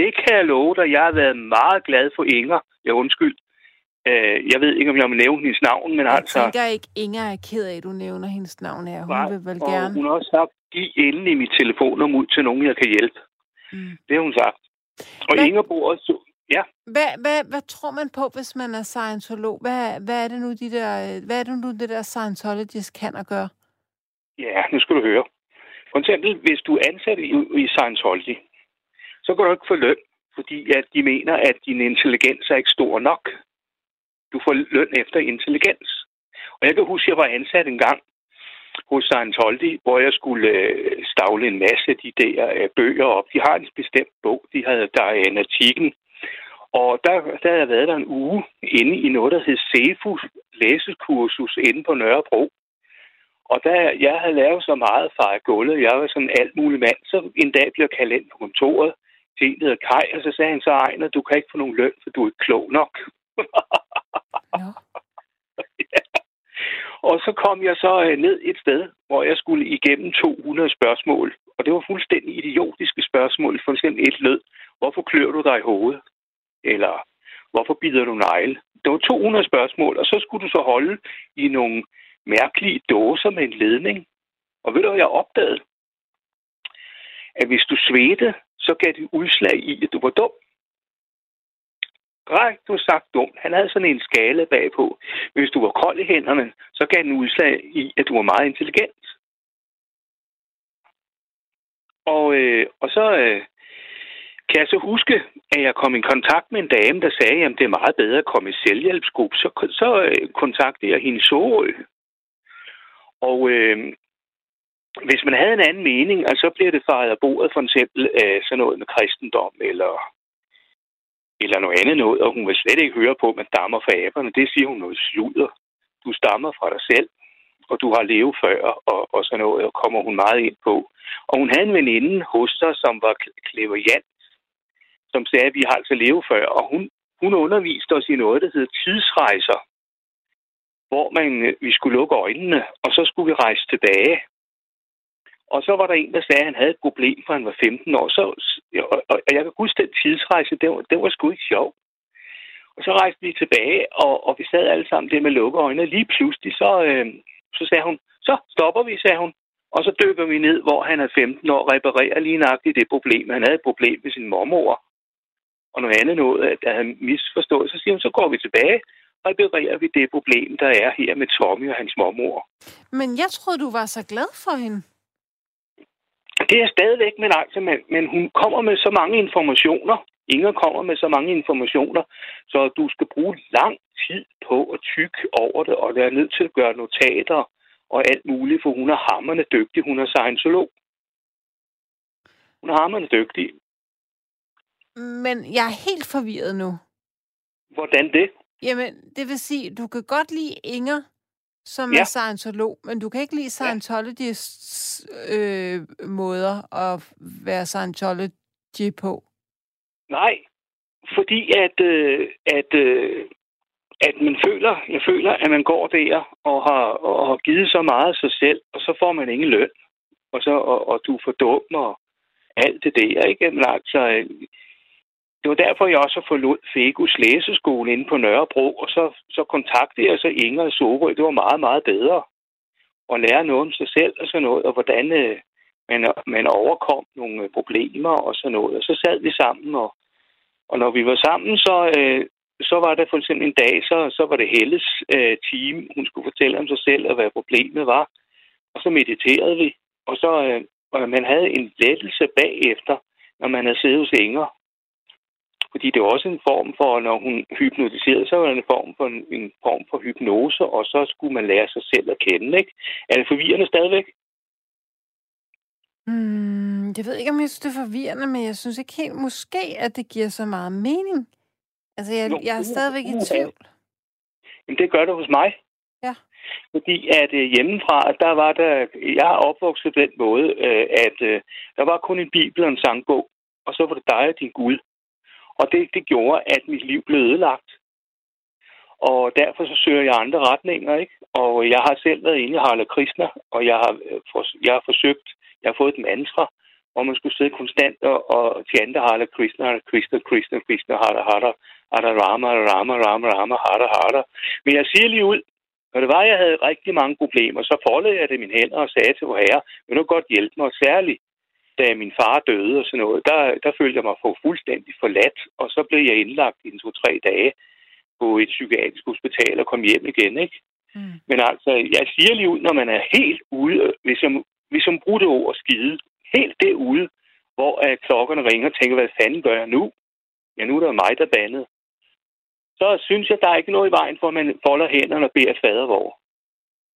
Det kan jeg love dig. Jeg har været meget glad for Inger. Jeg undskyld. Øh, jeg ved ikke, om jeg må nævne hendes navn, men jeg altså... Jeg tænker ikke, Inger er ked af, at du nævner hendes navn her. Hun Nej, vil vel gerne... hun har også sagt, giv endelig mit telefonnummer ud til nogen, jeg kan hjælpe. Mm. Det har hun sagt. Og hvad, Inger bor også... Ja. Hvad, hvad, hvad tror man på, hvis man er scientolog? Hvad, hvad er det nu, de der, hvad er det nu, det der Scientologist kan at gøre? Ja, nu skal du høre. For eksempel, hvis du er ansat i, i Scientology, så kan du ikke få løn, fordi at de mener, at din intelligens er ikke stor nok Du får løn efter intelligens. Og jeg kan huske, at jeg var ansat en gang hos Scientology, hvor jeg skulle øh, stavle en masse af de der øh, bøger op. De har en bestemt bog, de havde, der er en artikel. Og der, der havde jeg været der en uge inde i noget, der hed Cefu læsekursus inde på Nørrebro. Og da jeg havde lavet så meget fra gulvet, jeg var sådan alt mulig mand, så en dag blev jeg kaldt ind på kontoret til en, der Kai, og så sagde han så, Ejner, du kan ikke få nogen løn, for du er ikke klog nok. ja. Og så kom jeg så øh, ned et sted, hvor jeg skulle igennem 200 spørgsmål. Og det var fuldstændig idiotiske spørgsmål. For eksempel et lød, hvorfor klør du dig i hovedet? Eller hvorfor bider du negle? Det var 200 spørgsmål, og så skulle du så holde i nogle mærkelige dåser med en ledning. Og ved du, hvad jeg opdagede? At hvis du svedte, så gav det udslag i, at du var dum. Rej, du sagt dum. Han havde sådan en skala bagpå. Men hvis du var kold i hænderne, så gav den udslag i, at du var meget intelligent. Og, øh, og så øh, kan jeg så huske, at jeg kom i kontakt med en dame, der sagde, at det er meget bedre at komme i selvhjælpsgruppe. Så, så øh, kontaktede jeg hende i Sorø. Og øh, hvis man havde en anden mening, og så bliver det fejret af bordet, for eksempel af sådan noget med kristendom, eller, eller noget andet noget, og hun vil slet ikke høre på, at man stammer fra aberne. Det siger hun noget sluder. Du stammer fra dig selv, og du har levet før, og, og sådan noget, og kommer hun meget ind på. Og hun havde en veninde hos sig, som var Jan, som sagde, at vi har altså levet før, og hun, hun underviste os i noget, der hedder tidsrejser, hvor man, øh, vi skulle lukke øjnene, og så skulle vi rejse tilbage. Og så var der en, der sagde, at han havde et problem, for han var 15 år. Så, og, og jeg kan huske, den tidsrejse, det var, det var sgu ikke sjov. Og så rejste vi tilbage, og, og vi sad alle sammen der med lukkede øjne. Lige pludselig, så, øh, så sagde hun, så stopper vi, sagde hun. Og så dykker vi ned, hvor han er 15 år, reparerer lige nøjagtigt det problem. Han havde et problem med sin mormor, og noget andet noget, der havde misforstået. Så siger hun, så går vi tilbage, reparerer vi det problem, der er her med Tommy og hans mormor. Men jeg troede, du var så glad for hende. Det er stadigvæk, men altså, men, men hun kommer med så mange informationer. Inger kommer med så mange informationer, så du skal bruge lang tid på at tykke over det, og være nødt til at gøre notater og alt muligt, for hun er hammerne dygtig. Hun er scientolog. Hun er hammerne dygtig. Men jeg er helt forvirret nu. Hvordan det? Jamen, det vil sige, du kan godt lide Inger, som ja. er Scientolog, men du kan ikke lide Scientologys øh, måder at være Scientology på. Nej, fordi at, øh, at, øh, at man føler, jeg føler, at man går der og har, og har givet så meget af sig selv, og så får man ingen løn, og, så, og, og du er for dum og alt det der, ikke? Men altså, det var derfor, jeg også forlod Fegus læseskole inde på Nørrebro, og så, så kontaktede jeg så Inger og Sorø. Det var meget, meget bedre at lære noget om sig selv og sådan noget, og hvordan øh, man, man overkom nogle øh, problemer og sådan noget. Og så sad vi sammen, og, og når vi var sammen, så, øh, så var der for eksempel en dag, så, så var det Helles øh, team. Hun skulle fortælle om sig selv, og hvad problemet var. Og så mediterede vi, og så øh, og man havde en lettelse bagefter, når man havde siddet hos Inger fordi det er også en form for, når hun hypnotiserede, så var det en form for, en, en form for hypnose, og så skulle man lære sig selv at kende. Ikke? Er det forvirrende stadigvæk? Hmm, jeg ved ikke, om jeg synes, det er forvirrende, men jeg synes ikke helt måske, at det giver så meget mening. Altså, jeg, jo, jeg er stadigvæk i tvivl. Jamen, det gør det hos mig. Ja. Fordi at øh, hjemmefra, der var der, jeg har opvokset på den måde, øh, at øh, der var kun en bibel og en sangbog, og så var det dig og din Gud. Og det, det gjorde, at mit liv blev ødelagt. Og derfor så søger jeg andre retninger, ikke? Og jeg har selv været inde i Harald Krishna, og jeg har, øh, jeg har forsøgt, jeg har fået et mantra, hvor man skulle sidde konstant og, og tjente Hare Krishna, Harla Krishna, Krishna, Krishna, Hare Hare, Hare Rama, Rama, Rama, Rama, Hare Hare. Men jeg siger lige ud, når det var, at jeg havde rigtig mange problemer, så foldede jeg det i mine hænder og sagde til vor herre, vil du godt hjælpe mig særligt? Da min far døde og sådan noget, der, der følte jeg mig for fuldstændig forladt, og så blev jeg indlagt i en to-tre dage på et psykiatrisk hospital og kom hjem igen, ikke? Mm. Men altså, jeg siger lige ud, når man er helt ude, hvis jeg, hvis jeg bruger det ord skide, helt derude, hvor uh, klokkerne ringer og tænker, hvad fanden gør jeg nu? Ja, nu er der mig, der bandet. så synes jeg, der er ikke noget i vejen for, at man folder hænderne og beder fader vor.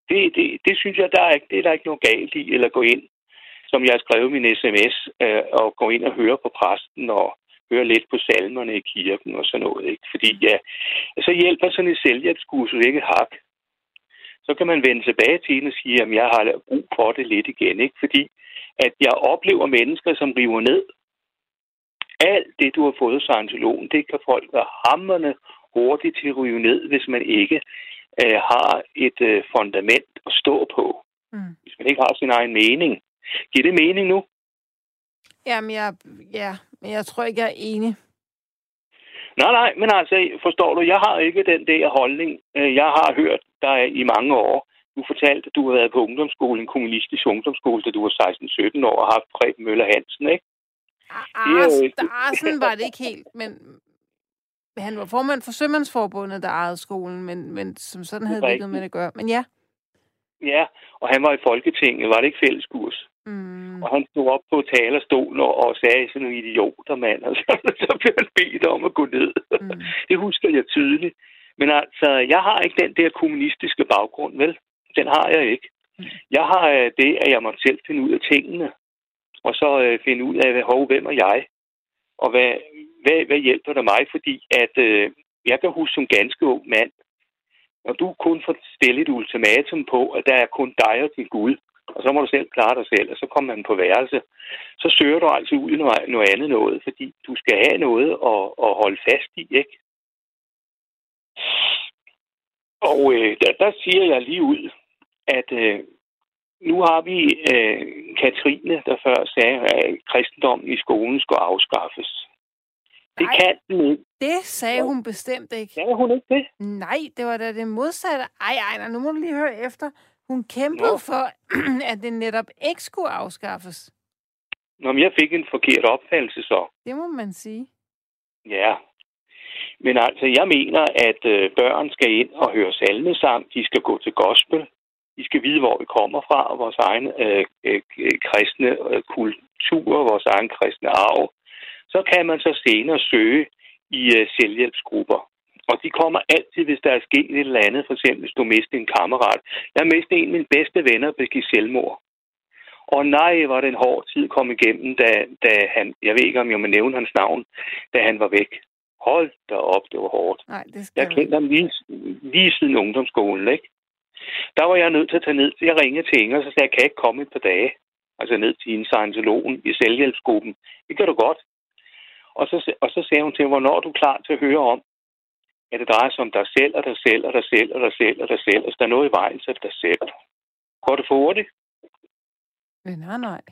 Det, det, det synes jeg, der er, ikke, det er der ikke noget galt i, eller gå ind, som jeg har skrevet min sms, øh, og gå ind og høre på præsten, og høre lidt på salmerne i kirken og sådan noget. Ikke? Fordi ja, så hjælper sådan et selvhjælpskursus ikke hak. Så kan man vende tilbage til en og sige, at jeg har brug for det lidt igen. Ikke? Fordi at jeg oplever mennesker, som river ned. Alt det, du har fået scientologen, det kan folk være hammerne hurtigt til at rive ned, hvis man ikke øh, har et øh, fundament at stå på. Mm. Hvis man ikke har sin egen mening. Giver det mening nu? Jamen, jeg, ja, men jeg tror ikke, jeg er enig. Nej, nej, men altså, forstår du, jeg har ikke den der holdning. Øh, jeg har hørt dig i mange år. Du fortalte, at du havde været på ungdomsskole, en kommunistisk ungdomsskole, da du var 16-17 år og har haft Preben Møller Hansen, ikke? Ars, Arsen var det ikke helt, men han var formand for Sømandsforbundet, der ejede skolen, men, men som sådan havde vi ikke noget med det at gøre. Men ja. Ja, og han var i Folketinget. Var det ikke fælleskurs? Mm. Og han stod op på talerstolen og, og sagde sådan nogle idioter, mand. Og så, så blev han bedt om at gå ned. Mm. det husker jeg tydeligt. Men altså, jeg har ikke den der kommunistiske baggrund, vel? Den har jeg ikke. Mm. Jeg har øh, det, at jeg må selv finde ud af tingene. Og så øh, finde ud af, hov, hvem er jeg? Og hvad, hvad, hvad hjælper det mig? Fordi at øh, jeg kan huske som ganske ung mand, når du kun får stillet et ultimatum på, at der er kun dig og din Gud, og så må du selv klare dig selv, og så kommer man på værelse, så søger du altså ud noget, noget andet noget, fordi du skal have noget at, at holde fast i, ikke? Og øh, der, der siger jeg lige ud, at øh, nu har vi øh, Katrine, der før sagde, at kristendommen i skolen skulle afskaffes. Det Nej, kan den ikke. Det sagde hun bestemt ikke. Sagde hun ikke det? Nej, det var da det modsatte. Ej, ej, nu må du lige høre efter. Hun kæmpede Nå. for, at det netop ikke skulle afskaffes. Nå, men jeg fik en forkert opfattelse så. Det må man sige. Ja. Men altså, jeg mener, at øh, børn skal ind og høre salmesang. De skal gå til gospel. De skal vide, hvor vi kommer fra, og vores egen øh, øh, kristne øh, kultur, vores egen kristne arv. Så kan man så senere søge i øh, selvhjælpsgrupper. Og de kommer altid, hvis der er sket et eller andet, for eksempel hvis du mister en kammerat. Jeg mistede en af mine bedste venner, begik selvmord. Og nej, var det en hård tid kom igennem, da, da han, jeg ved ikke, om jeg må nævne hans navn, da han var væk. Hold da op, det var hårdt. Nej, det skal jeg kendte ham lige, lige siden ungdomsskolen, ikke? Der var jeg nødt til at tage ned. Jeg ringede til Inger, og så sagde jeg, kan jeg ikke komme et par dage? Altså ned til en scientologen i selvhjælpsgruppen. Det kan du godt. Og så, og så sagde hun til mig, hvornår er du klar til at høre om, at det drejer sig om dig selv, og dig selv, og dig selv, og dig selv, og dig selv. Hvis der er noget i vejen, så er det dig selv. Går det for hurtigt? Nej, nej.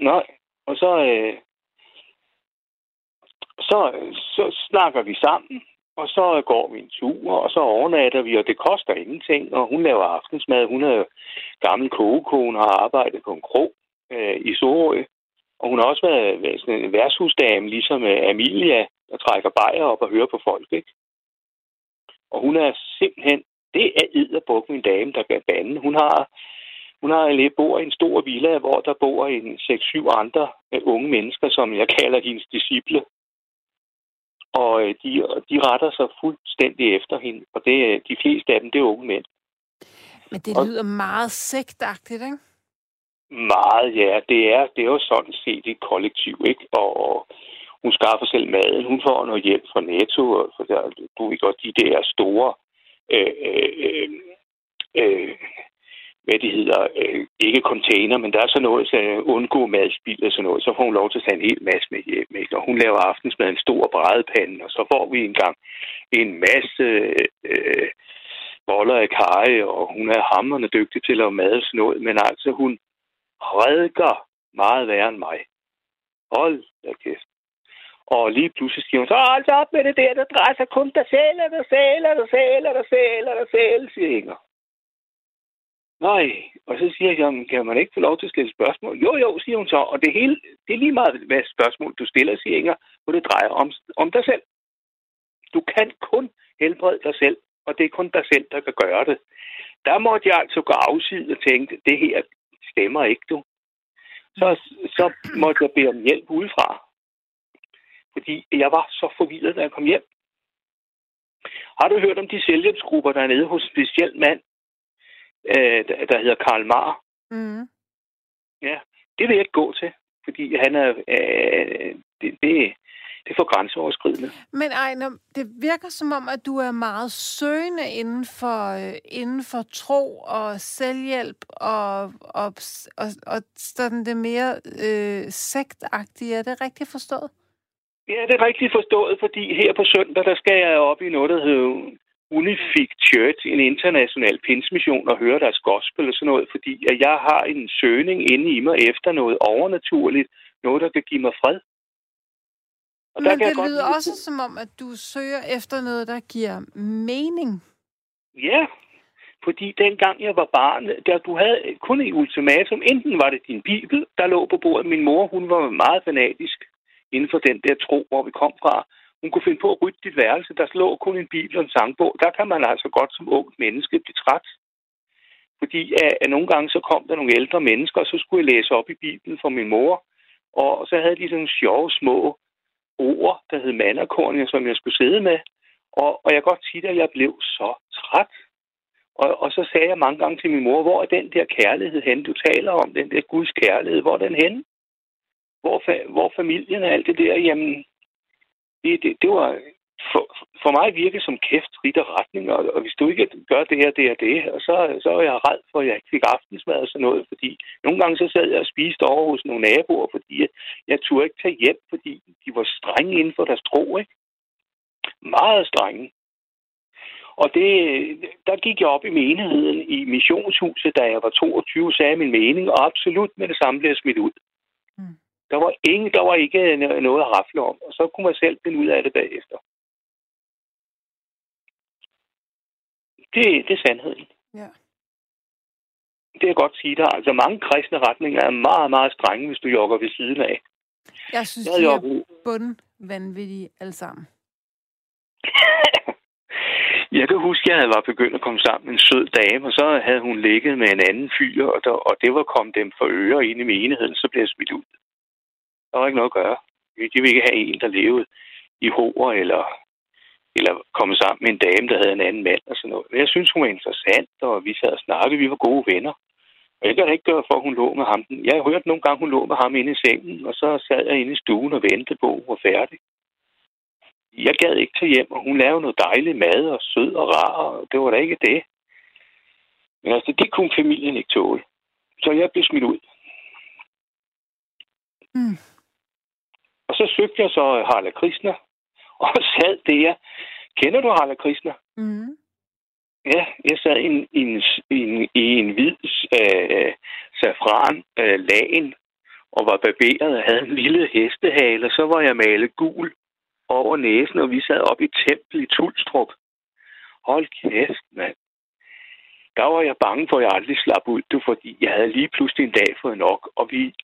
Nej. Og så, øh, så, så snakker vi sammen, og så går vi en tur, og så overnatter vi, og det koster ingenting. Og hun laver aftensmad. Hun er gammel kogekone og har arbejdet på en krog øh, i Sorø. Og hun har også været, været sådan en værtshusdame, ligesom øh, Amelia, der trækker bajer op og hører på folk, ikke? Og hun er simpelthen, det er edderbuk min dame, der kan bande. Hun har, hun har lidt bor i en stor villa, hvor der bor en 6-7 andre øh, unge mennesker, som jeg kalder hendes disciple. Og øh, de, de retter sig fuldstændig efter hende, og det, de fleste af dem, det er unge mænd. Men det lyder og, meget sektagtigt, ikke? Meget, ja. Det er, det er jo sådan set et kollektiv, ikke? Og, hun skaffer selv maden. Hun får noget hjælp fra Netto, for der, du ved godt, de der store, øh, øh, øh, øh, hvad de hedder, øh, ikke container, men der er så noget, så undgå madspild og sådan noget. Så får hun lov til at tage en hel masse med hjem. Ikke? Og hun laver aftensmad en stor brædepande, og så får vi engang en masse øh, boller af kage, og hun er hammerne dygtig til at lave mad og sådan noget. Men altså, hun redder meget værre end mig. Hold da kæft. Og lige pludselig siger hun, så hold op med det der, der drejer sig kun der selv, der selv, der selv, der selv, der selv, siger Inger. Nej, og så siger jeg, kan man ikke få lov til at stille spørgsmål? Jo, jo, siger hun så, og det, hele, det er lige meget, hvad spørgsmål du stiller, siger Inger, hvor det drejer om, om dig selv. Du kan kun helbrede dig selv, og det er kun dig selv, der kan gøre det. Der måtte jeg altså gå afside og tænke, det her stemmer ikke, du. Så, så måtte jeg bede om hjælp udefra. Fordi jeg var så forvirret, da jeg kom hjem. Har du hørt om de selvhjælpsgrupper, der er nede hos en speciel mand, øh, der hedder Karl Mar? Mm. Ja, det vil jeg ikke gå til, fordi han er... Øh, det, det, det er for grænseoverskridende. Men Ejner, det virker som om, at du er meget søgende inden for, øh, inden for tro og selvhjælp og, og, og, og sådan det mere øh, sektagtige. Er det rigtigt forstået? Ja, det er rigtigt forstået, fordi her på søndag, der skal jeg op i noget, der hedder Unific Church, en international pinsmission, og høre deres gospel og sådan noget, fordi at jeg har en søgning inde i mig efter noget overnaturligt, noget, der kan give mig fred. Og Men det lyder godt... også som om, at du søger efter noget, der giver mening. Ja, fordi dengang jeg var barn, der du havde kun et ultimatum. Enten var det din bibel, der lå på bordet. Min mor, hun var meget fanatisk inden for den der tro, hvor vi kom fra. Hun kunne finde på at rydde dit værelse. Der lå kun en bibel og en sangbog. Der kan man altså godt som ung menneske blive træt. Fordi at, at nogle gange så kom der nogle ældre mennesker, og så skulle jeg læse op i Bibelen for min mor. Og så havde de sådan sjove små ord, der hed manderkornier, som jeg skulle sidde med. Og, og jeg kan godt sige at jeg blev så træt. Og, og så sagde jeg mange gange til min mor, hvor er den der kærlighed hen, du taler om, den der Guds kærlighed, hvor er den henne? Hvor, hvor familien og alt det der, jamen, det, det, det var for, for mig virke som kæft, rit og retning, og, og hvis du ikke gør det her, det og det, og så, så er jeg red for, at jeg ikke fik aftensmad og sådan noget, fordi nogle gange så sad jeg og spiste over hos nogle naboer, fordi jeg, jeg turde ikke tage hjem, fordi de var strenge inden for deres tro, ikke? Meget strenge. Og det, der gik jeg op i menigheden i missionshuset, da jeg var 22, sagde min mening, og absolut med det samme blev jeg smidt ud. Der var, ingen, der var ikke noget at rafle om, og så kunne man selv finde ud af det bagefter. Det, det er sandheden. Ja. Det kan jeg godt sige dig. Altså mange kristne retninger er meget, meget strenge, hvis du jogger ved siden af. Jeg synes, jeg de er bunden vanvittige alle sammen. jeg kan huske, at jeg var begyndt at komme sammen med en sød dame, og så havde hun ligget med en anden fyr, og, der, og det var kommet dem for øre ind i menigheden, så blev jeg smidt ud. Der var ikke noget at gøre. De ville ikke have en, der levede i hoer eller, eller komme sammen med en dame, der havde en anden mand og sådan noget. Men jeg synes, hun var interessant, og vi sad og snakkede. Vi var gode venner. Og jeg kan da ikke gøre for, at hun lå med ham. Jeg har hørt nogle gange, hun lå med ham inde i sengen, og så sad jeg inde i stuen og ventede på, at hun var færdig. Jeg gad ikke til hjem, og hun lavede noget dejlig mad og sød og rar, og det var da ikke det. Men altså, det kunne familien ikke tåle. Så jeg blev smidt ud. Mm. Og så søgte jeg så Harla Krishna, og sad der. Kender du Harla Krishna? Mm. Ja, jeg sad i en, i en, i en, i en hvid øh, safran øh, lagen og var barberet og havde en lille hestehale, og så var jeg malet gul over næsen, og vi sad op i tempel i Tulstrup. Hold kæft, mand. Der var jeg bange for, at jeg aldrig slap ud, du, fordi jeg havde lige pludselig en dag fået nok, og vi,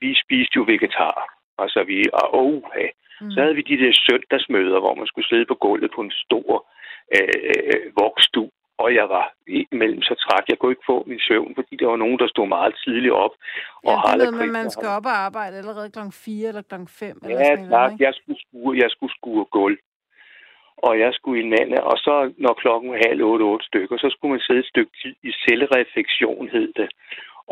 vi spiste jo vegetar. Altså vi, og oh, hey. mm. så havde vi de der søndagsmøder, hvor man skulle sidde på gulvet på en stor øh, øh, vokstue. Og jeg var imellem så træt. Jeg kunne ikke få min søvn, fordi der var nogen, der stod meget tidligt op. Og ja, det med, man skal op og arbejde allerede klokken 4 eller klokken 5. Ja, eller tak. Jeg skulle, skue, jeg skulle skue gulv. Og jeg skulle i mand, og så når klokken var halv otte, otte stykker, så skulle man sidde et stykke tid i selvreflektion, hed det.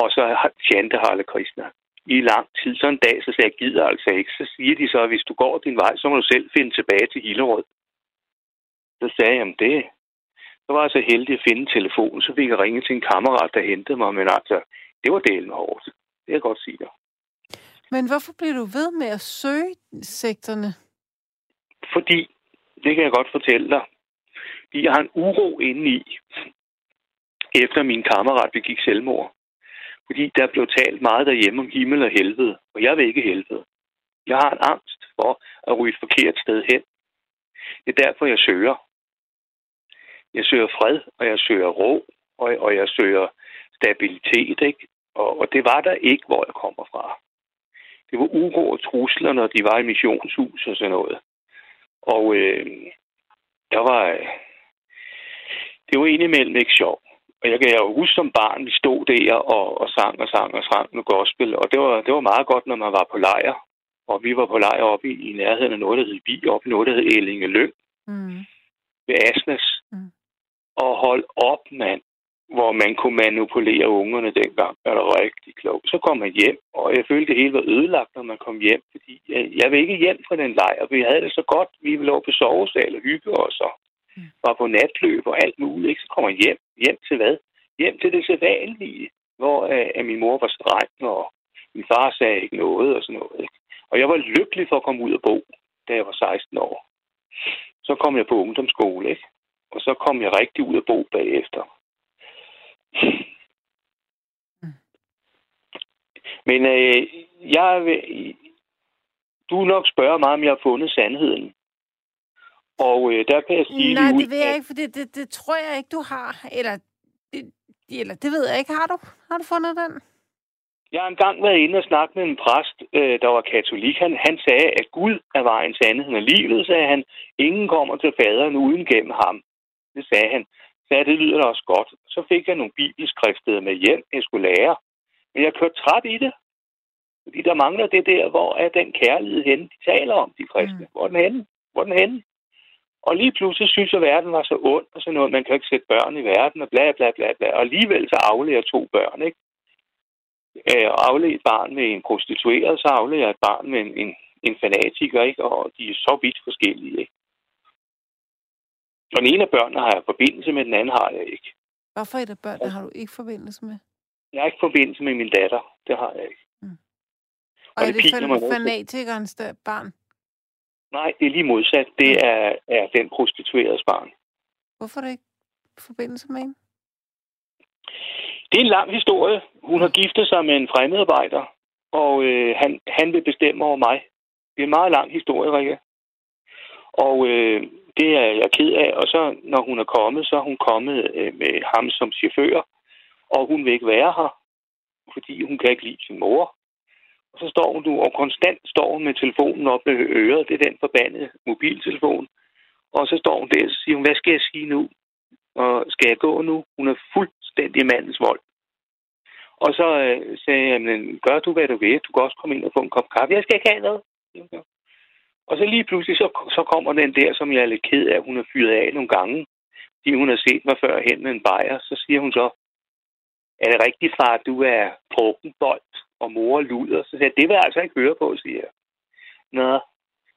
Og så chante Harle Krishna i lang tid. Så en dag, så sagde jeg, gider altså ikke. Så siger de så, at hvis du går din vej, så må du selv finde tilbage til Hillerød. Så sagde jeg, det. Så var jeg så heldig at finde telefonen, så fik jeg ringe til en kammerat, der hentede mig. Men altså, det var delen hårdt. Det kan jeg godt sige dig. Men hvorfor bliver du ved med at søge sektorerne? Fordi, det kan jeg godt fortælle dig. Jeg har en uro inde i, efter min kammerat begik selvmord. Fordi der blev talt meget derhjemme om himmel og helvede, og jeg vil ikke helvede. Jeg har en angst for at ryge et forkert sted hen. Det er derfor, jeg søger. Jeg søger fred, og jeg søger ro, og, og jeg søger stabilitet, ikke? Og, og det var der ikke, hvor jeg kommer fra. Det var uro og trusler, når de var i missionshus og sådan noget. Og øh, jeg var... Øh, det var indimellem ikke sjovt. Og jeg kan jo huske som barn, vi stod der og, og sang og sang og sang med gospel, og det var, det var meget godt, når man var på lejr. Og vi var på lejr oppe i, i nærheden af noget, der hed Bi, oppe i noget, der hed Ellinge Løn. Mm. ved Asnes. Mm. Og hold op, mand hvor man kunne manipulere ungerne dengang, er det rigtig klogt. Så kom man hjem, og jeg følte, det hele var ødelagt, når man kom hjem, fordi jeg, jeg vil ikke hjem fra den lejr. Vi havde det så godt, vi ville over på sovesal og hygge os, og var på natløb og alt muligt. Ikke? Så kommer man hjem. Hjem til hvad? Hjem til det sædvanlige, hvor øh, at min mor var streng, og min far sagde ikke noget og sådan noget. Ikke? Og jeg var lykkelig for at komme ud og bo, da jeg var 16 år. Så kom jeg på ungdomsskole, ikke? Og så kom jeg rigtig ud og bo bagefter. Men øh, jeg vil, du nok spørge mig, om jeg har fundet sandheden. Og øh, der kan jeg sige... Nej, det ved jeg ikke, for det, det, det tror jeg ikke, du har. Eller det, eller det ved jeg ikke. Har du? Har du fundet den? Jeg har engang været inde og snakket med en præst, øh, der var katolik. Han, han sagde, at Gud er vejen, sandheden og livet, sagde han. Ingen kommer til faderen uden gennem ham. Det sagde han sagde, det lyder da også godt. Så fik jeg nogle bibelskrifter med hjem, jeg skulle lære. Men jeg kørte træt i det. Fordi der mangler det der, hvor er den kærlighed henne, de taler om, de kristne. Mm. Hvor er den henne? Hvor er den henne? Og lige pludselig synes jeg, at verden var så ond, og sådan noget, man kan ikke sætte børn i verden, og bla bla bla bla. Og alligevel så aflever jeg to børn, ikke? Øh, et barn med en prostitueret, så jeg et barn med en, en, en fanatiker, ikke? Og de er så vidt forskellige, ikke? Og den ene af børnene har jeg forbindelse med, den anden har jeg ikke. Hvorfor et af børnene har du ikke forbindelse med? Jeg har ikke forbindelse med min datter. Det har jeg ikke. Mm. Og, og er det, det fan- fanatikernes barn? Nej, det er lige modsat. Det er, er den prostituerede barn. Hvorfor er det ikke forbindelse med hende? Det er en lang historie. Hun har giftet sig med en fremmedarbejder, og øh, han, han vil bestemme over mig. Det er en meget lang historie, Rikke. Og øh, det er jeg ked af. Og så, når hun er kommet, så er hun kommet øh, med ham som chauffør, og hun vil ikke være her, fordi hun kan ikke lide sin mor. Og så står hun nu, og konstant står hun med telefonen op med øret. Det er den forbandede mobiltelefon. Og så står hun der og siger, hun, hvad skal jeg sige nu? Og skal jeg gå nu? Hun er fuldstændig mandens vold. Og så øh, sagde jeg, men gør du, hvad du vil. Du kan også komme ind og få en kop kaffe. Jeg skal ikke have noget. Og så lige pludselig, så, så kommer den der, som jeg er lidt ked af, hun har fyret af nogle gange, fordi hun har set mig før hen med en bajer. Så siger hun så, er det rigtigt, far, at du er bold og mor luder? Så siger jeg, det vil jeg altså ikke høre på, siger jeg. Nå,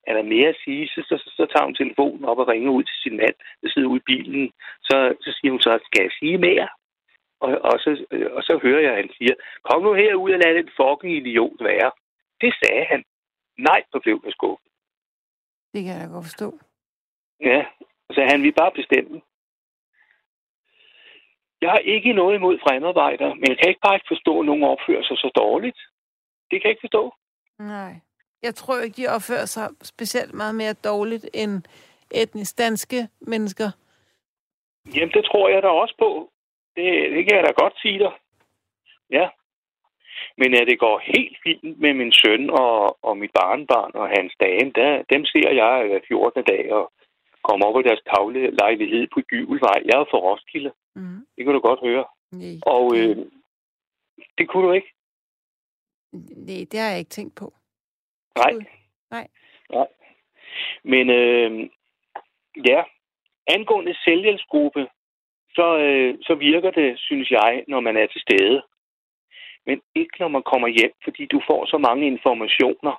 er der mere at sige? Så, så, så, så tager hun telefonen op og ringer ud til sin mand, der sidder ude i bilen. Så, så siger hun så, skal jeg sige mere? Og, og, så, og så hører jeg, at han siger, kom nu herud og lad den fucking idiot være. Det sagde han. Nej, så blev jeg skuffet. Det kan jeg da godt forstå. Ja, så han vil bare bestemme. Jeg har ikke noget imod fremmedarbejdere, men jeg kan ikke bare ikke forstå, at nogen opfører sig så dårligt. Det kan jeg ikke forstå. Nej. Jeg tror ikke, de opfører sig specielt meget mere dårligt end etnisk danske mennesker. Jamen, det tror jeg da også på. Det, det kan jeg da godt sige dig. Ja. Men at det går helt fint med min søn og, og mit barnbarn og hans dame, der, dem ser jeg hver 14. dag og kommer op på deres tavle lejlighed på Gyvelvej. Jeg er fra Roskilde. Mm. Det kan du godt høre. Nej. Og øh, det kunne du ikke? Nej, det har jeg ikke tænkt på. Nej. Nej. Nej. Men øh, ja, angående selvhjælpsgruppe, så, øh, så virker det, synes jeg, når man er til stede men ikke når man kommer hjem, fordi du får så mange informationer.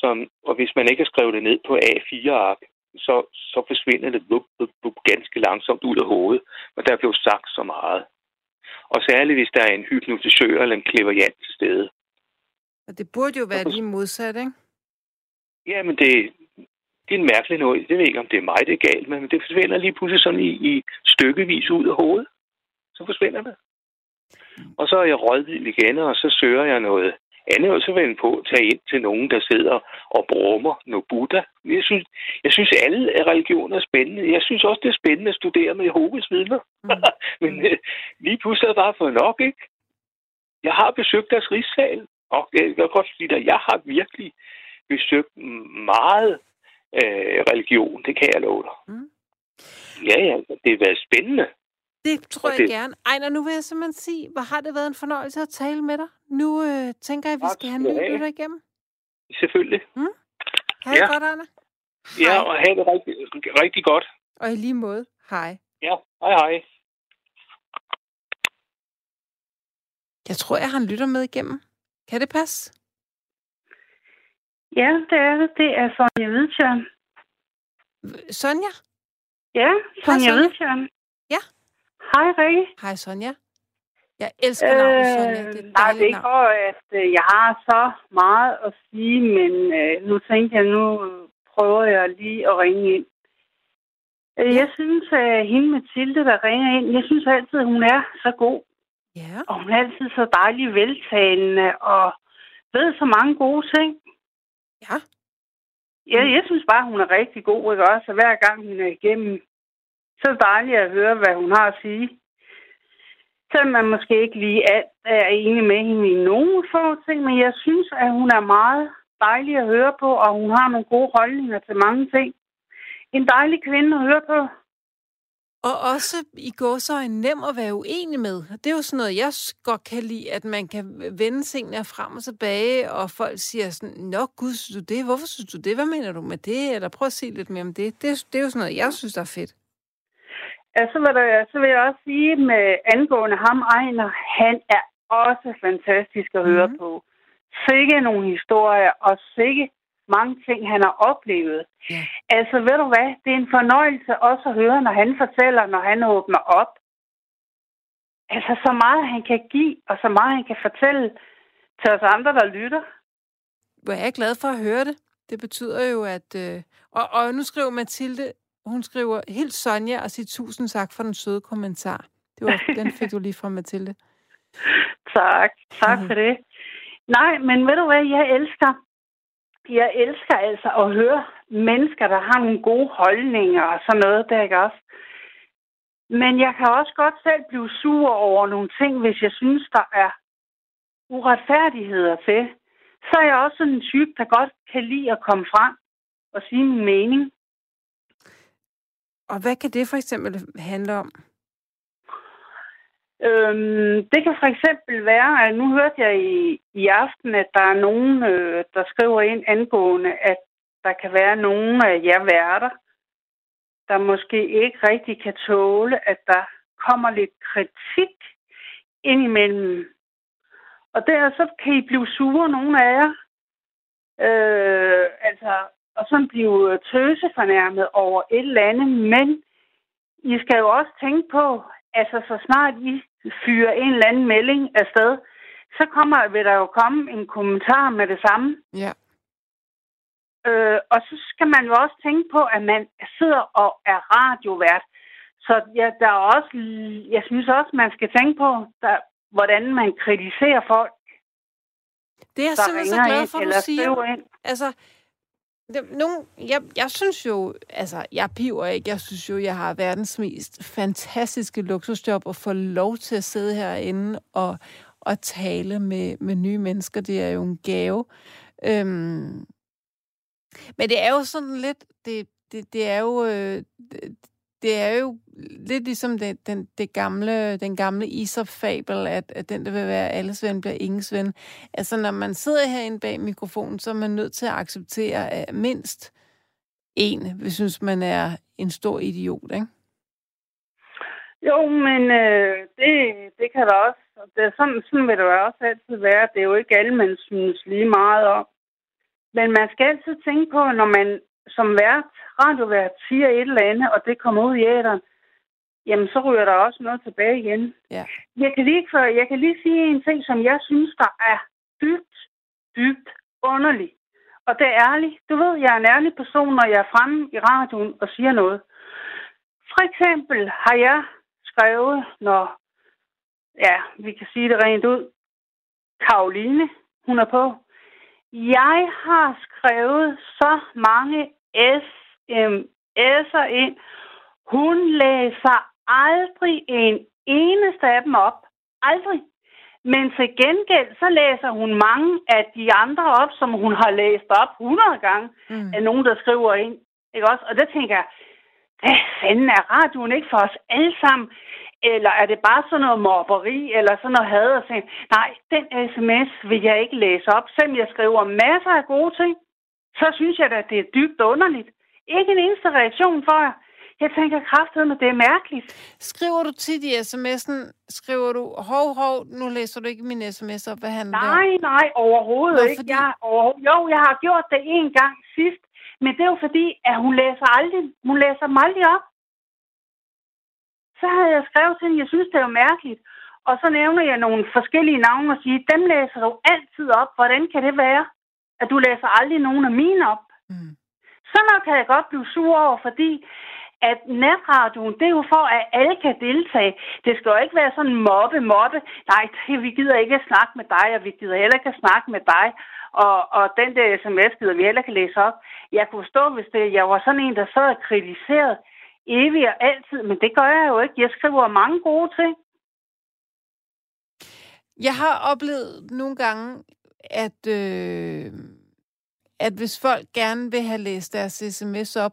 Som, og hvis man ikke har skrevet det ned på A4-ark, så, så forsvinder det bup, bup, bup, ganske langsomt ud af hovedet. Og der blev sagt så meget. Og særligt, hvis der er en hypnotisør eller en kleverjant til stede. Og det burde jo være lige modsat, ikke? Ja, men det, det er en mærkelig noget. Det ved ikke, om det er mig, det er galt men det forsvinder lige pludselig sådan i, i stykkevis ud af hovedet. Så forsvinder det. Og så er jeg rådvild igen, og så søger jeg noget andet, og så vil jeg på at tage ind til nogen, der sidder og brummer noget Buddha. Jeg synes, jeg synes alle religioner er spændende. Jeg synes også, det er spændende at studere med Jehovas vidner. Mm. Men øh, lige pludselig er det bare for nok, ikke? Jeg har besøgt deres rigssal, og jeg kan godt sige at jeg har virkelig besøgt meget øh, religion, det kan jeg love dig. Mm. Ja, ja, det har været spændende. Det tror okay. jeg gerne. Ej, nu vil jeg simpelthen sige, hvor har det været en fornøjelse at tale med dig. Nu øh, tænker jeg, at vi tak, skal have en ny lytter igennem. Selvfølgelig. Mm? Ha' det ja. godt, Anna. Ja, Hej. og have det rigtig, rigtig godt. Og i lige måde, hej. Ja, hej hej. Jeg tror, jeg har en lytter med igennem. Kan det passe? Ja, det er det. Det er Sonja Hvidtjørn. Sonja? Ja, Sonja Sonja. Hvidtjørn. Ja. Hej, Rikke. Hej, Sonja. Jeg elsker navnet Sonja. Det er Øh, nej, det er ikke for, at øh, jeg har så meget at sige, men øh, nu tænker jeg, nu prøver jeg lige at ringe ind. Øh, Jeg synes, at hende Mathilde, der ringer ind, jeg synes altid, at hun er så god. Ja. Og hun er altid så dejlig veltalende og ved så mange gode ting. Ja. Ja, jeg synes bare, hun er rigtig god, ikke også? Og hver gang hun er igennem, så er det dejligt at høre, hvad hun har at sige. Selvom man måske ikke lige alt er enig med hende i nogen få ting, men jeg synes, at hun er meget dejlig at høre på, og hun har nogle gode holdninger til mange ting. En dejlig kvinde at høre på. Og også i går så er nem at være uenig med. Det er jo sådan noget, jeg godt kan lide, at man kan vende tingene frem og tilbage, og folk siger sådan, Nå gud, synes du det? Hvorfor synes du det? Hvad mener du med det? Eller prøv at se lidt mere om det. Det, er- det er jo sådan noget, jeg synes, der er fedt. Ja, så vil, der, så vil jeg også sige med angående ham, Ejner, han er også fantastisk at høre mm. på. Sikke nogle historier, og sikke mange ting, han har oplevet. Ja. Altså, ved du hvad? Det er en fornøjelse også at høre, når han fortæller, når han åbner op. Altså, så meget han kan give, og så meget han kan fortælle til os andre, der lytter. Hvor jeg er glad for at høre det. Det betyder jo, at... Øh, og, og nu skriver Mathilde, hun skriver, helt Sonja og sige tusind tak for den søde kommentar. Det var, den fik du lige fra Mathilde. Tak. Tak for det. Nej, men ved du hvad, jeg elsker, jeg elsker altså at høre mennesker, der har nogle gode holdninger og sådan noget, der ikke også. Men jeg kan også godt selv blive sur over nogle ting, hvis jeg synes, der er uretfærdigheder til. Så er jeg også sådan en type, der godt kan lide at komme frem og sige min mening. Og hvad kan det for eksempel handle om? Øhm, det kan for eksempel være, at nu hørte jeg i, i aften, at der er nogen, øh, der skriver ind angående, at der kan være nogen af jer værter, der måske ikke rigtig kan tåle, at der kommer lidt kritik indimellem. Og der så kan I blive sure, nogle af jer. Øh, altså, og sådan blive tøsefornærmet over et eller andet. Men I skal jo også tænke på, altså så snart I fyrer en eller anden melding afsted, så kommer, vil der jo komme en kommentar med det samme. Ja. Øh, og så skal man jo også tænke på, at man sidder og er radiovært. Så ja, der er også, jeg synes også, man skal tænke på, der, hvordan man kritiserer folk, Det er jeg simpelthen så glad for, at du siger. ind. Altså, nogen, jeg, jeg synes jo, altså, jeg piver ikke. Jeg synes jo, jeg har verdens mest fantastiske luksusjob at få lov til at sidde herinde og, og tale med, med nye mennesker. Det er jo en gave. Øhm, men det er jo sådan lidt, det, det, det er jo, øh, det, er jo lidt ligesom det, den, det gamle, den gamle Aesop-fabel, at, at den, der vil være alles ven, bliver ingens ven. Altså, når man sidder herinde bag mikrofonen, så er man nødt til at acceptere at mindst en, hvis synes, man er en stor idiot, ikke? Jo, men øh, det, det kan der også. Det, er sådan, sådan vil det jo også altid være. Det er jo ikke alle, man synes lige meget om. Men man skal altid tænke på, når man som vært, radiovært, siger et eller andet, og det kommer ud i æderen, jamen så ryger der også noget tilbage igen. Ja. Jeg kan lige, for, jeg kan lige sige en ting, som jeg synes, der er dybt, dybt underlig. Og det er ærligt. Du ved, jeg er en ærlig person, når jeg er fremme i radioen og siger noget. For eksempel har jeg skrevet, når, ja, vi kan sige det rent ud, Karoline, hun er på. Jeg har skrevet så mange sms'er ind. Hun læser aldrig en eneste af dem op. Aldrig. Men til gengæld, så læser hun mange af de andre op, som hun har læst op 100 gange Mm. af nogen, der skriver ind. Ikke også? Og der tænker jeg, hvad fanden er radioen ikke for os alle sammen? Eller er det bare sådan noget mobberi, eller sådan noget had og sådan? Nej, den sms vil jeg ikke læse op. Selvom jeg skriver masser af gode ting, så synes jeg da, det er dybt underligt. Ikke en eneste reaktion for jer. Jeg tænker kraftigt, at det er mærkeligt. Skriver du tit i sms'en, skriver du, hov, hov, nu læser du ikke min sms op, hvad handler Nej, det om? nej, overhovedet Nå, ikke. fordi- Jeg, over, jo, jeg har gjort det en gang sidst, men det er jo fordi, at hun læser aldrig, hun læser dem aldrig op. Så havde jeg skrevet til hende, jeg synes, det er jo mærkeligt. Og så nævner jeg nogle forskellige navne og siger, dem læser du altid op. Hvordan kan det være, at du læser aldrig nogen af mine op? Mm. Så noget kan jeg godt blive sur over, fordi at netradioen, det er jo for, at alle kan deltage. Det skal jo ikke være sådan mobbe, mobbe. Nej, det, vi gider ikke at snakke med dig, og vi gider heller ikke at snakke med dig. Og, og den der sms gider vi heller ikke læse op. Jeg kunne forstå, hvis det, jeg var sådan en, der sad og kritiserede evigt og altid, men det gør jeg jo ikke. Jeg skriver mange gode ting. Jeg har oplevet nogle gange, at, øh, at hvis folk gerne vil have læst deres sms op,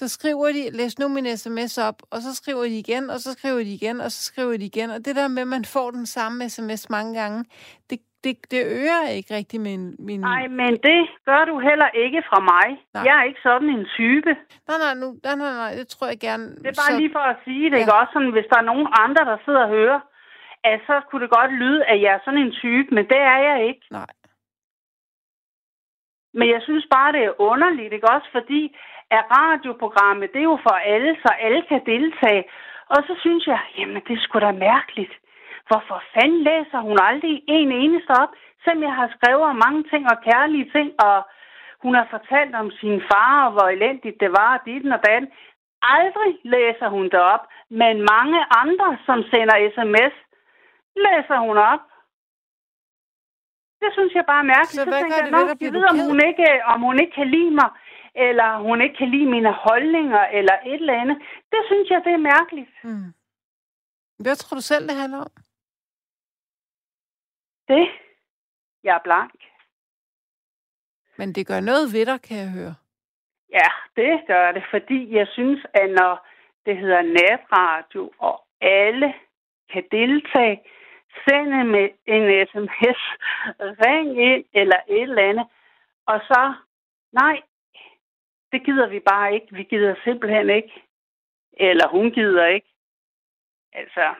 så skriver de, læs nu min sms op, og så skriver de igen, og så skriver de igen, og så skriver de igen. Og det der med, at man får den samme sms mange gange, det, det, det øger ikke rigtig min... min... Nej, men det gør du heller ikke fra mig. Nej. Jeg er ikke sådan en type. nej, nej, nu, nej, nej, nej, det tror jeg gerne. Det er bare så, lige for at sige det, Ja. ikke også? Sådan, hvis der er nogen andre, der sidder og hører, at så kunne det godt lyde, at jeg er sådan en type, men det er jeg ikke. Nej. Men jeg synes bare, det er underligt, ikke også? Fordi at radioprogrammet, det er jo for alle, så alle kan deltage. Og så synes jeg, jamen det skulle sgu da mærkeligt. Hvorfor fanden læser hun aldrig en eneste op? Selvom jeg har skrevet om mange ting og kærlige ting, og hun har fortalt om sin far, og hvor elendigt det var, og dit og datten. Aldrig læser hun det op, men mange andre, som sender sms, læser hun op. Det synes jeg bare er mærkeligt. Så hvad tænker gør jeg, det ved "Nå, dig? Bliver jeg ved, om ked?" hun, ikke, om hun ikke kan lide mig, eller hun ikke kan lide mine holdninger, eller et eller andet. Det synes jeg, det er mærkeligt. Mm. Hvad tror du selv, det handler om? Det. Jeg er blank. Men det gør noget ved dig, kan jeg høre. Ja, det gør det, fordi jeg synes, at når det hedder natradio, og alle kan deltage, send med en sms, ring ind eller et eller andet, og så, nej, det gider vi bare ikke. Vi gider simpelthen ikke. Eller hun gider ikke. Altså,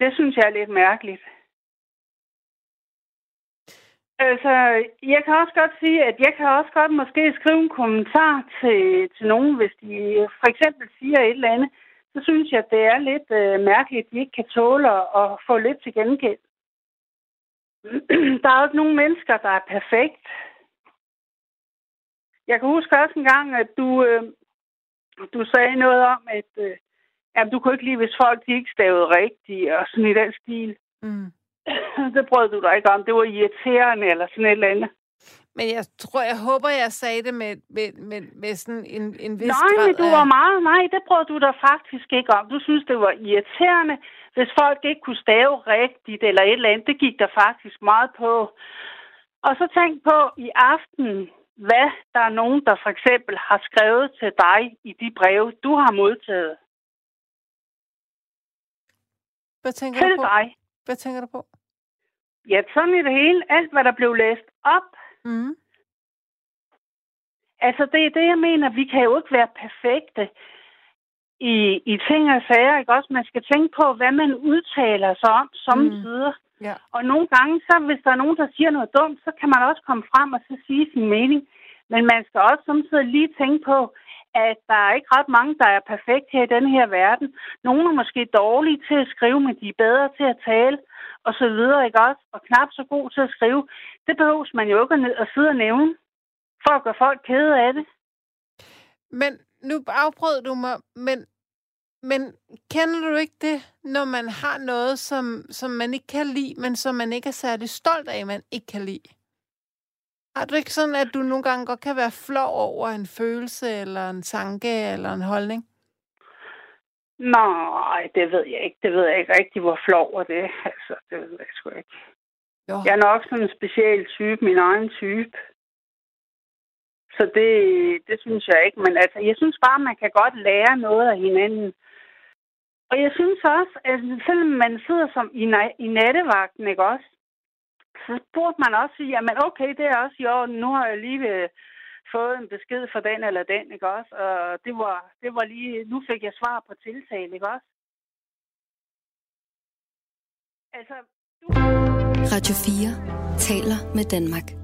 det synes jeg er lidt mærkeligt. Altså, jeg kan også godt sige, at jeg kan også godt måske skrive en kommentar til, til nogen, hvis de for eksempel siger et eller andet. Så synes jeg, det er lidt øh, mærkeligt, at de ikke kan tåle at, få lidt til gengæld. Der er jo ikke nogen mennesker, der er perfekt. Jeg kan huske også en gang, at du, øh, du sagde noget om, at øh, jamen, du kunne ikke lide, hvis folk de ikke stavede rigtigt, og sådan i den stil. Mm. det brød du dig ikke om. Det var irriterende, eller sådan et eller andet. Men jeg tror, jeg håber, jeg sagde det med, med, med, med sådan en, en vis Nej, grad men du af... var meget... Nej, det brød du dig faktisk ikke om. Du synes, det var irriterende, hvis folk ikke kunne stave rigtigt, eller et eller andet. Det gik der faktisk meget på. Og så tænk på i aften, hvad der er nogen, der for eksempel har skrevet til dig i de breve, du har modtaget. Hvad tænker Til du på? dig. Hvad tænker du på? Ja, sådan i det hele. Alt, hvad der blev læst op, Mm. Altså, det er det, jeg mener. Vi kan jo ikke være perfekte i, i ting og sager, ikke også? Man skal tænke på, hvad man udtaler sig om samtidig. Mm. Ja. Og nogle gange, så hvis der er nogen, der siger noget dumt, så kan man også komme frem og så sige sin mening. Men man skal også samtidig lige tænke på, at der er ikke ret mange, der er perfekt her i den her verden. Nogle er måske dårlige til at skrive, men de er bedre til at tale, og så videre, ikke også? Og knap så god til at skrive. Det behøves man jo ikke at, at sidde og nævne, for at gøre folk kede af det. Men nu afbrød du mig, men, men kender du ikke det, når man har noget, som, som man ikke kan lide, men som man ikke er særlig stolt af, man ikke kan lide? Har du ikke sådan, at du nogle gange godt kan være flov over en følelse, eller en tanke, eller en holdning? Nej, det ved jeg ikke. Det ved jeg ikke rigtig, hvor flov er det. Altså, det ved jeg sgu ikke. Jo. Jeg er nok sådan en speciel type, min egen type. Så det, det synes jeg ikke. Men altså, jeg synes bare, man kan godt lære noget af hinanden. Og jeg synes også, at selvom man sidder som i, i nattevagten, ikke også? Så burde man også sige, jamen okay, det er også i orden. Nu har jeg lige øh, fået en besked fra den eller den, ikke også? Og det var, det var lige, nu fik jeg svar på tiltale, ikke også? Altså, du... Radio 4 taler med Danmark.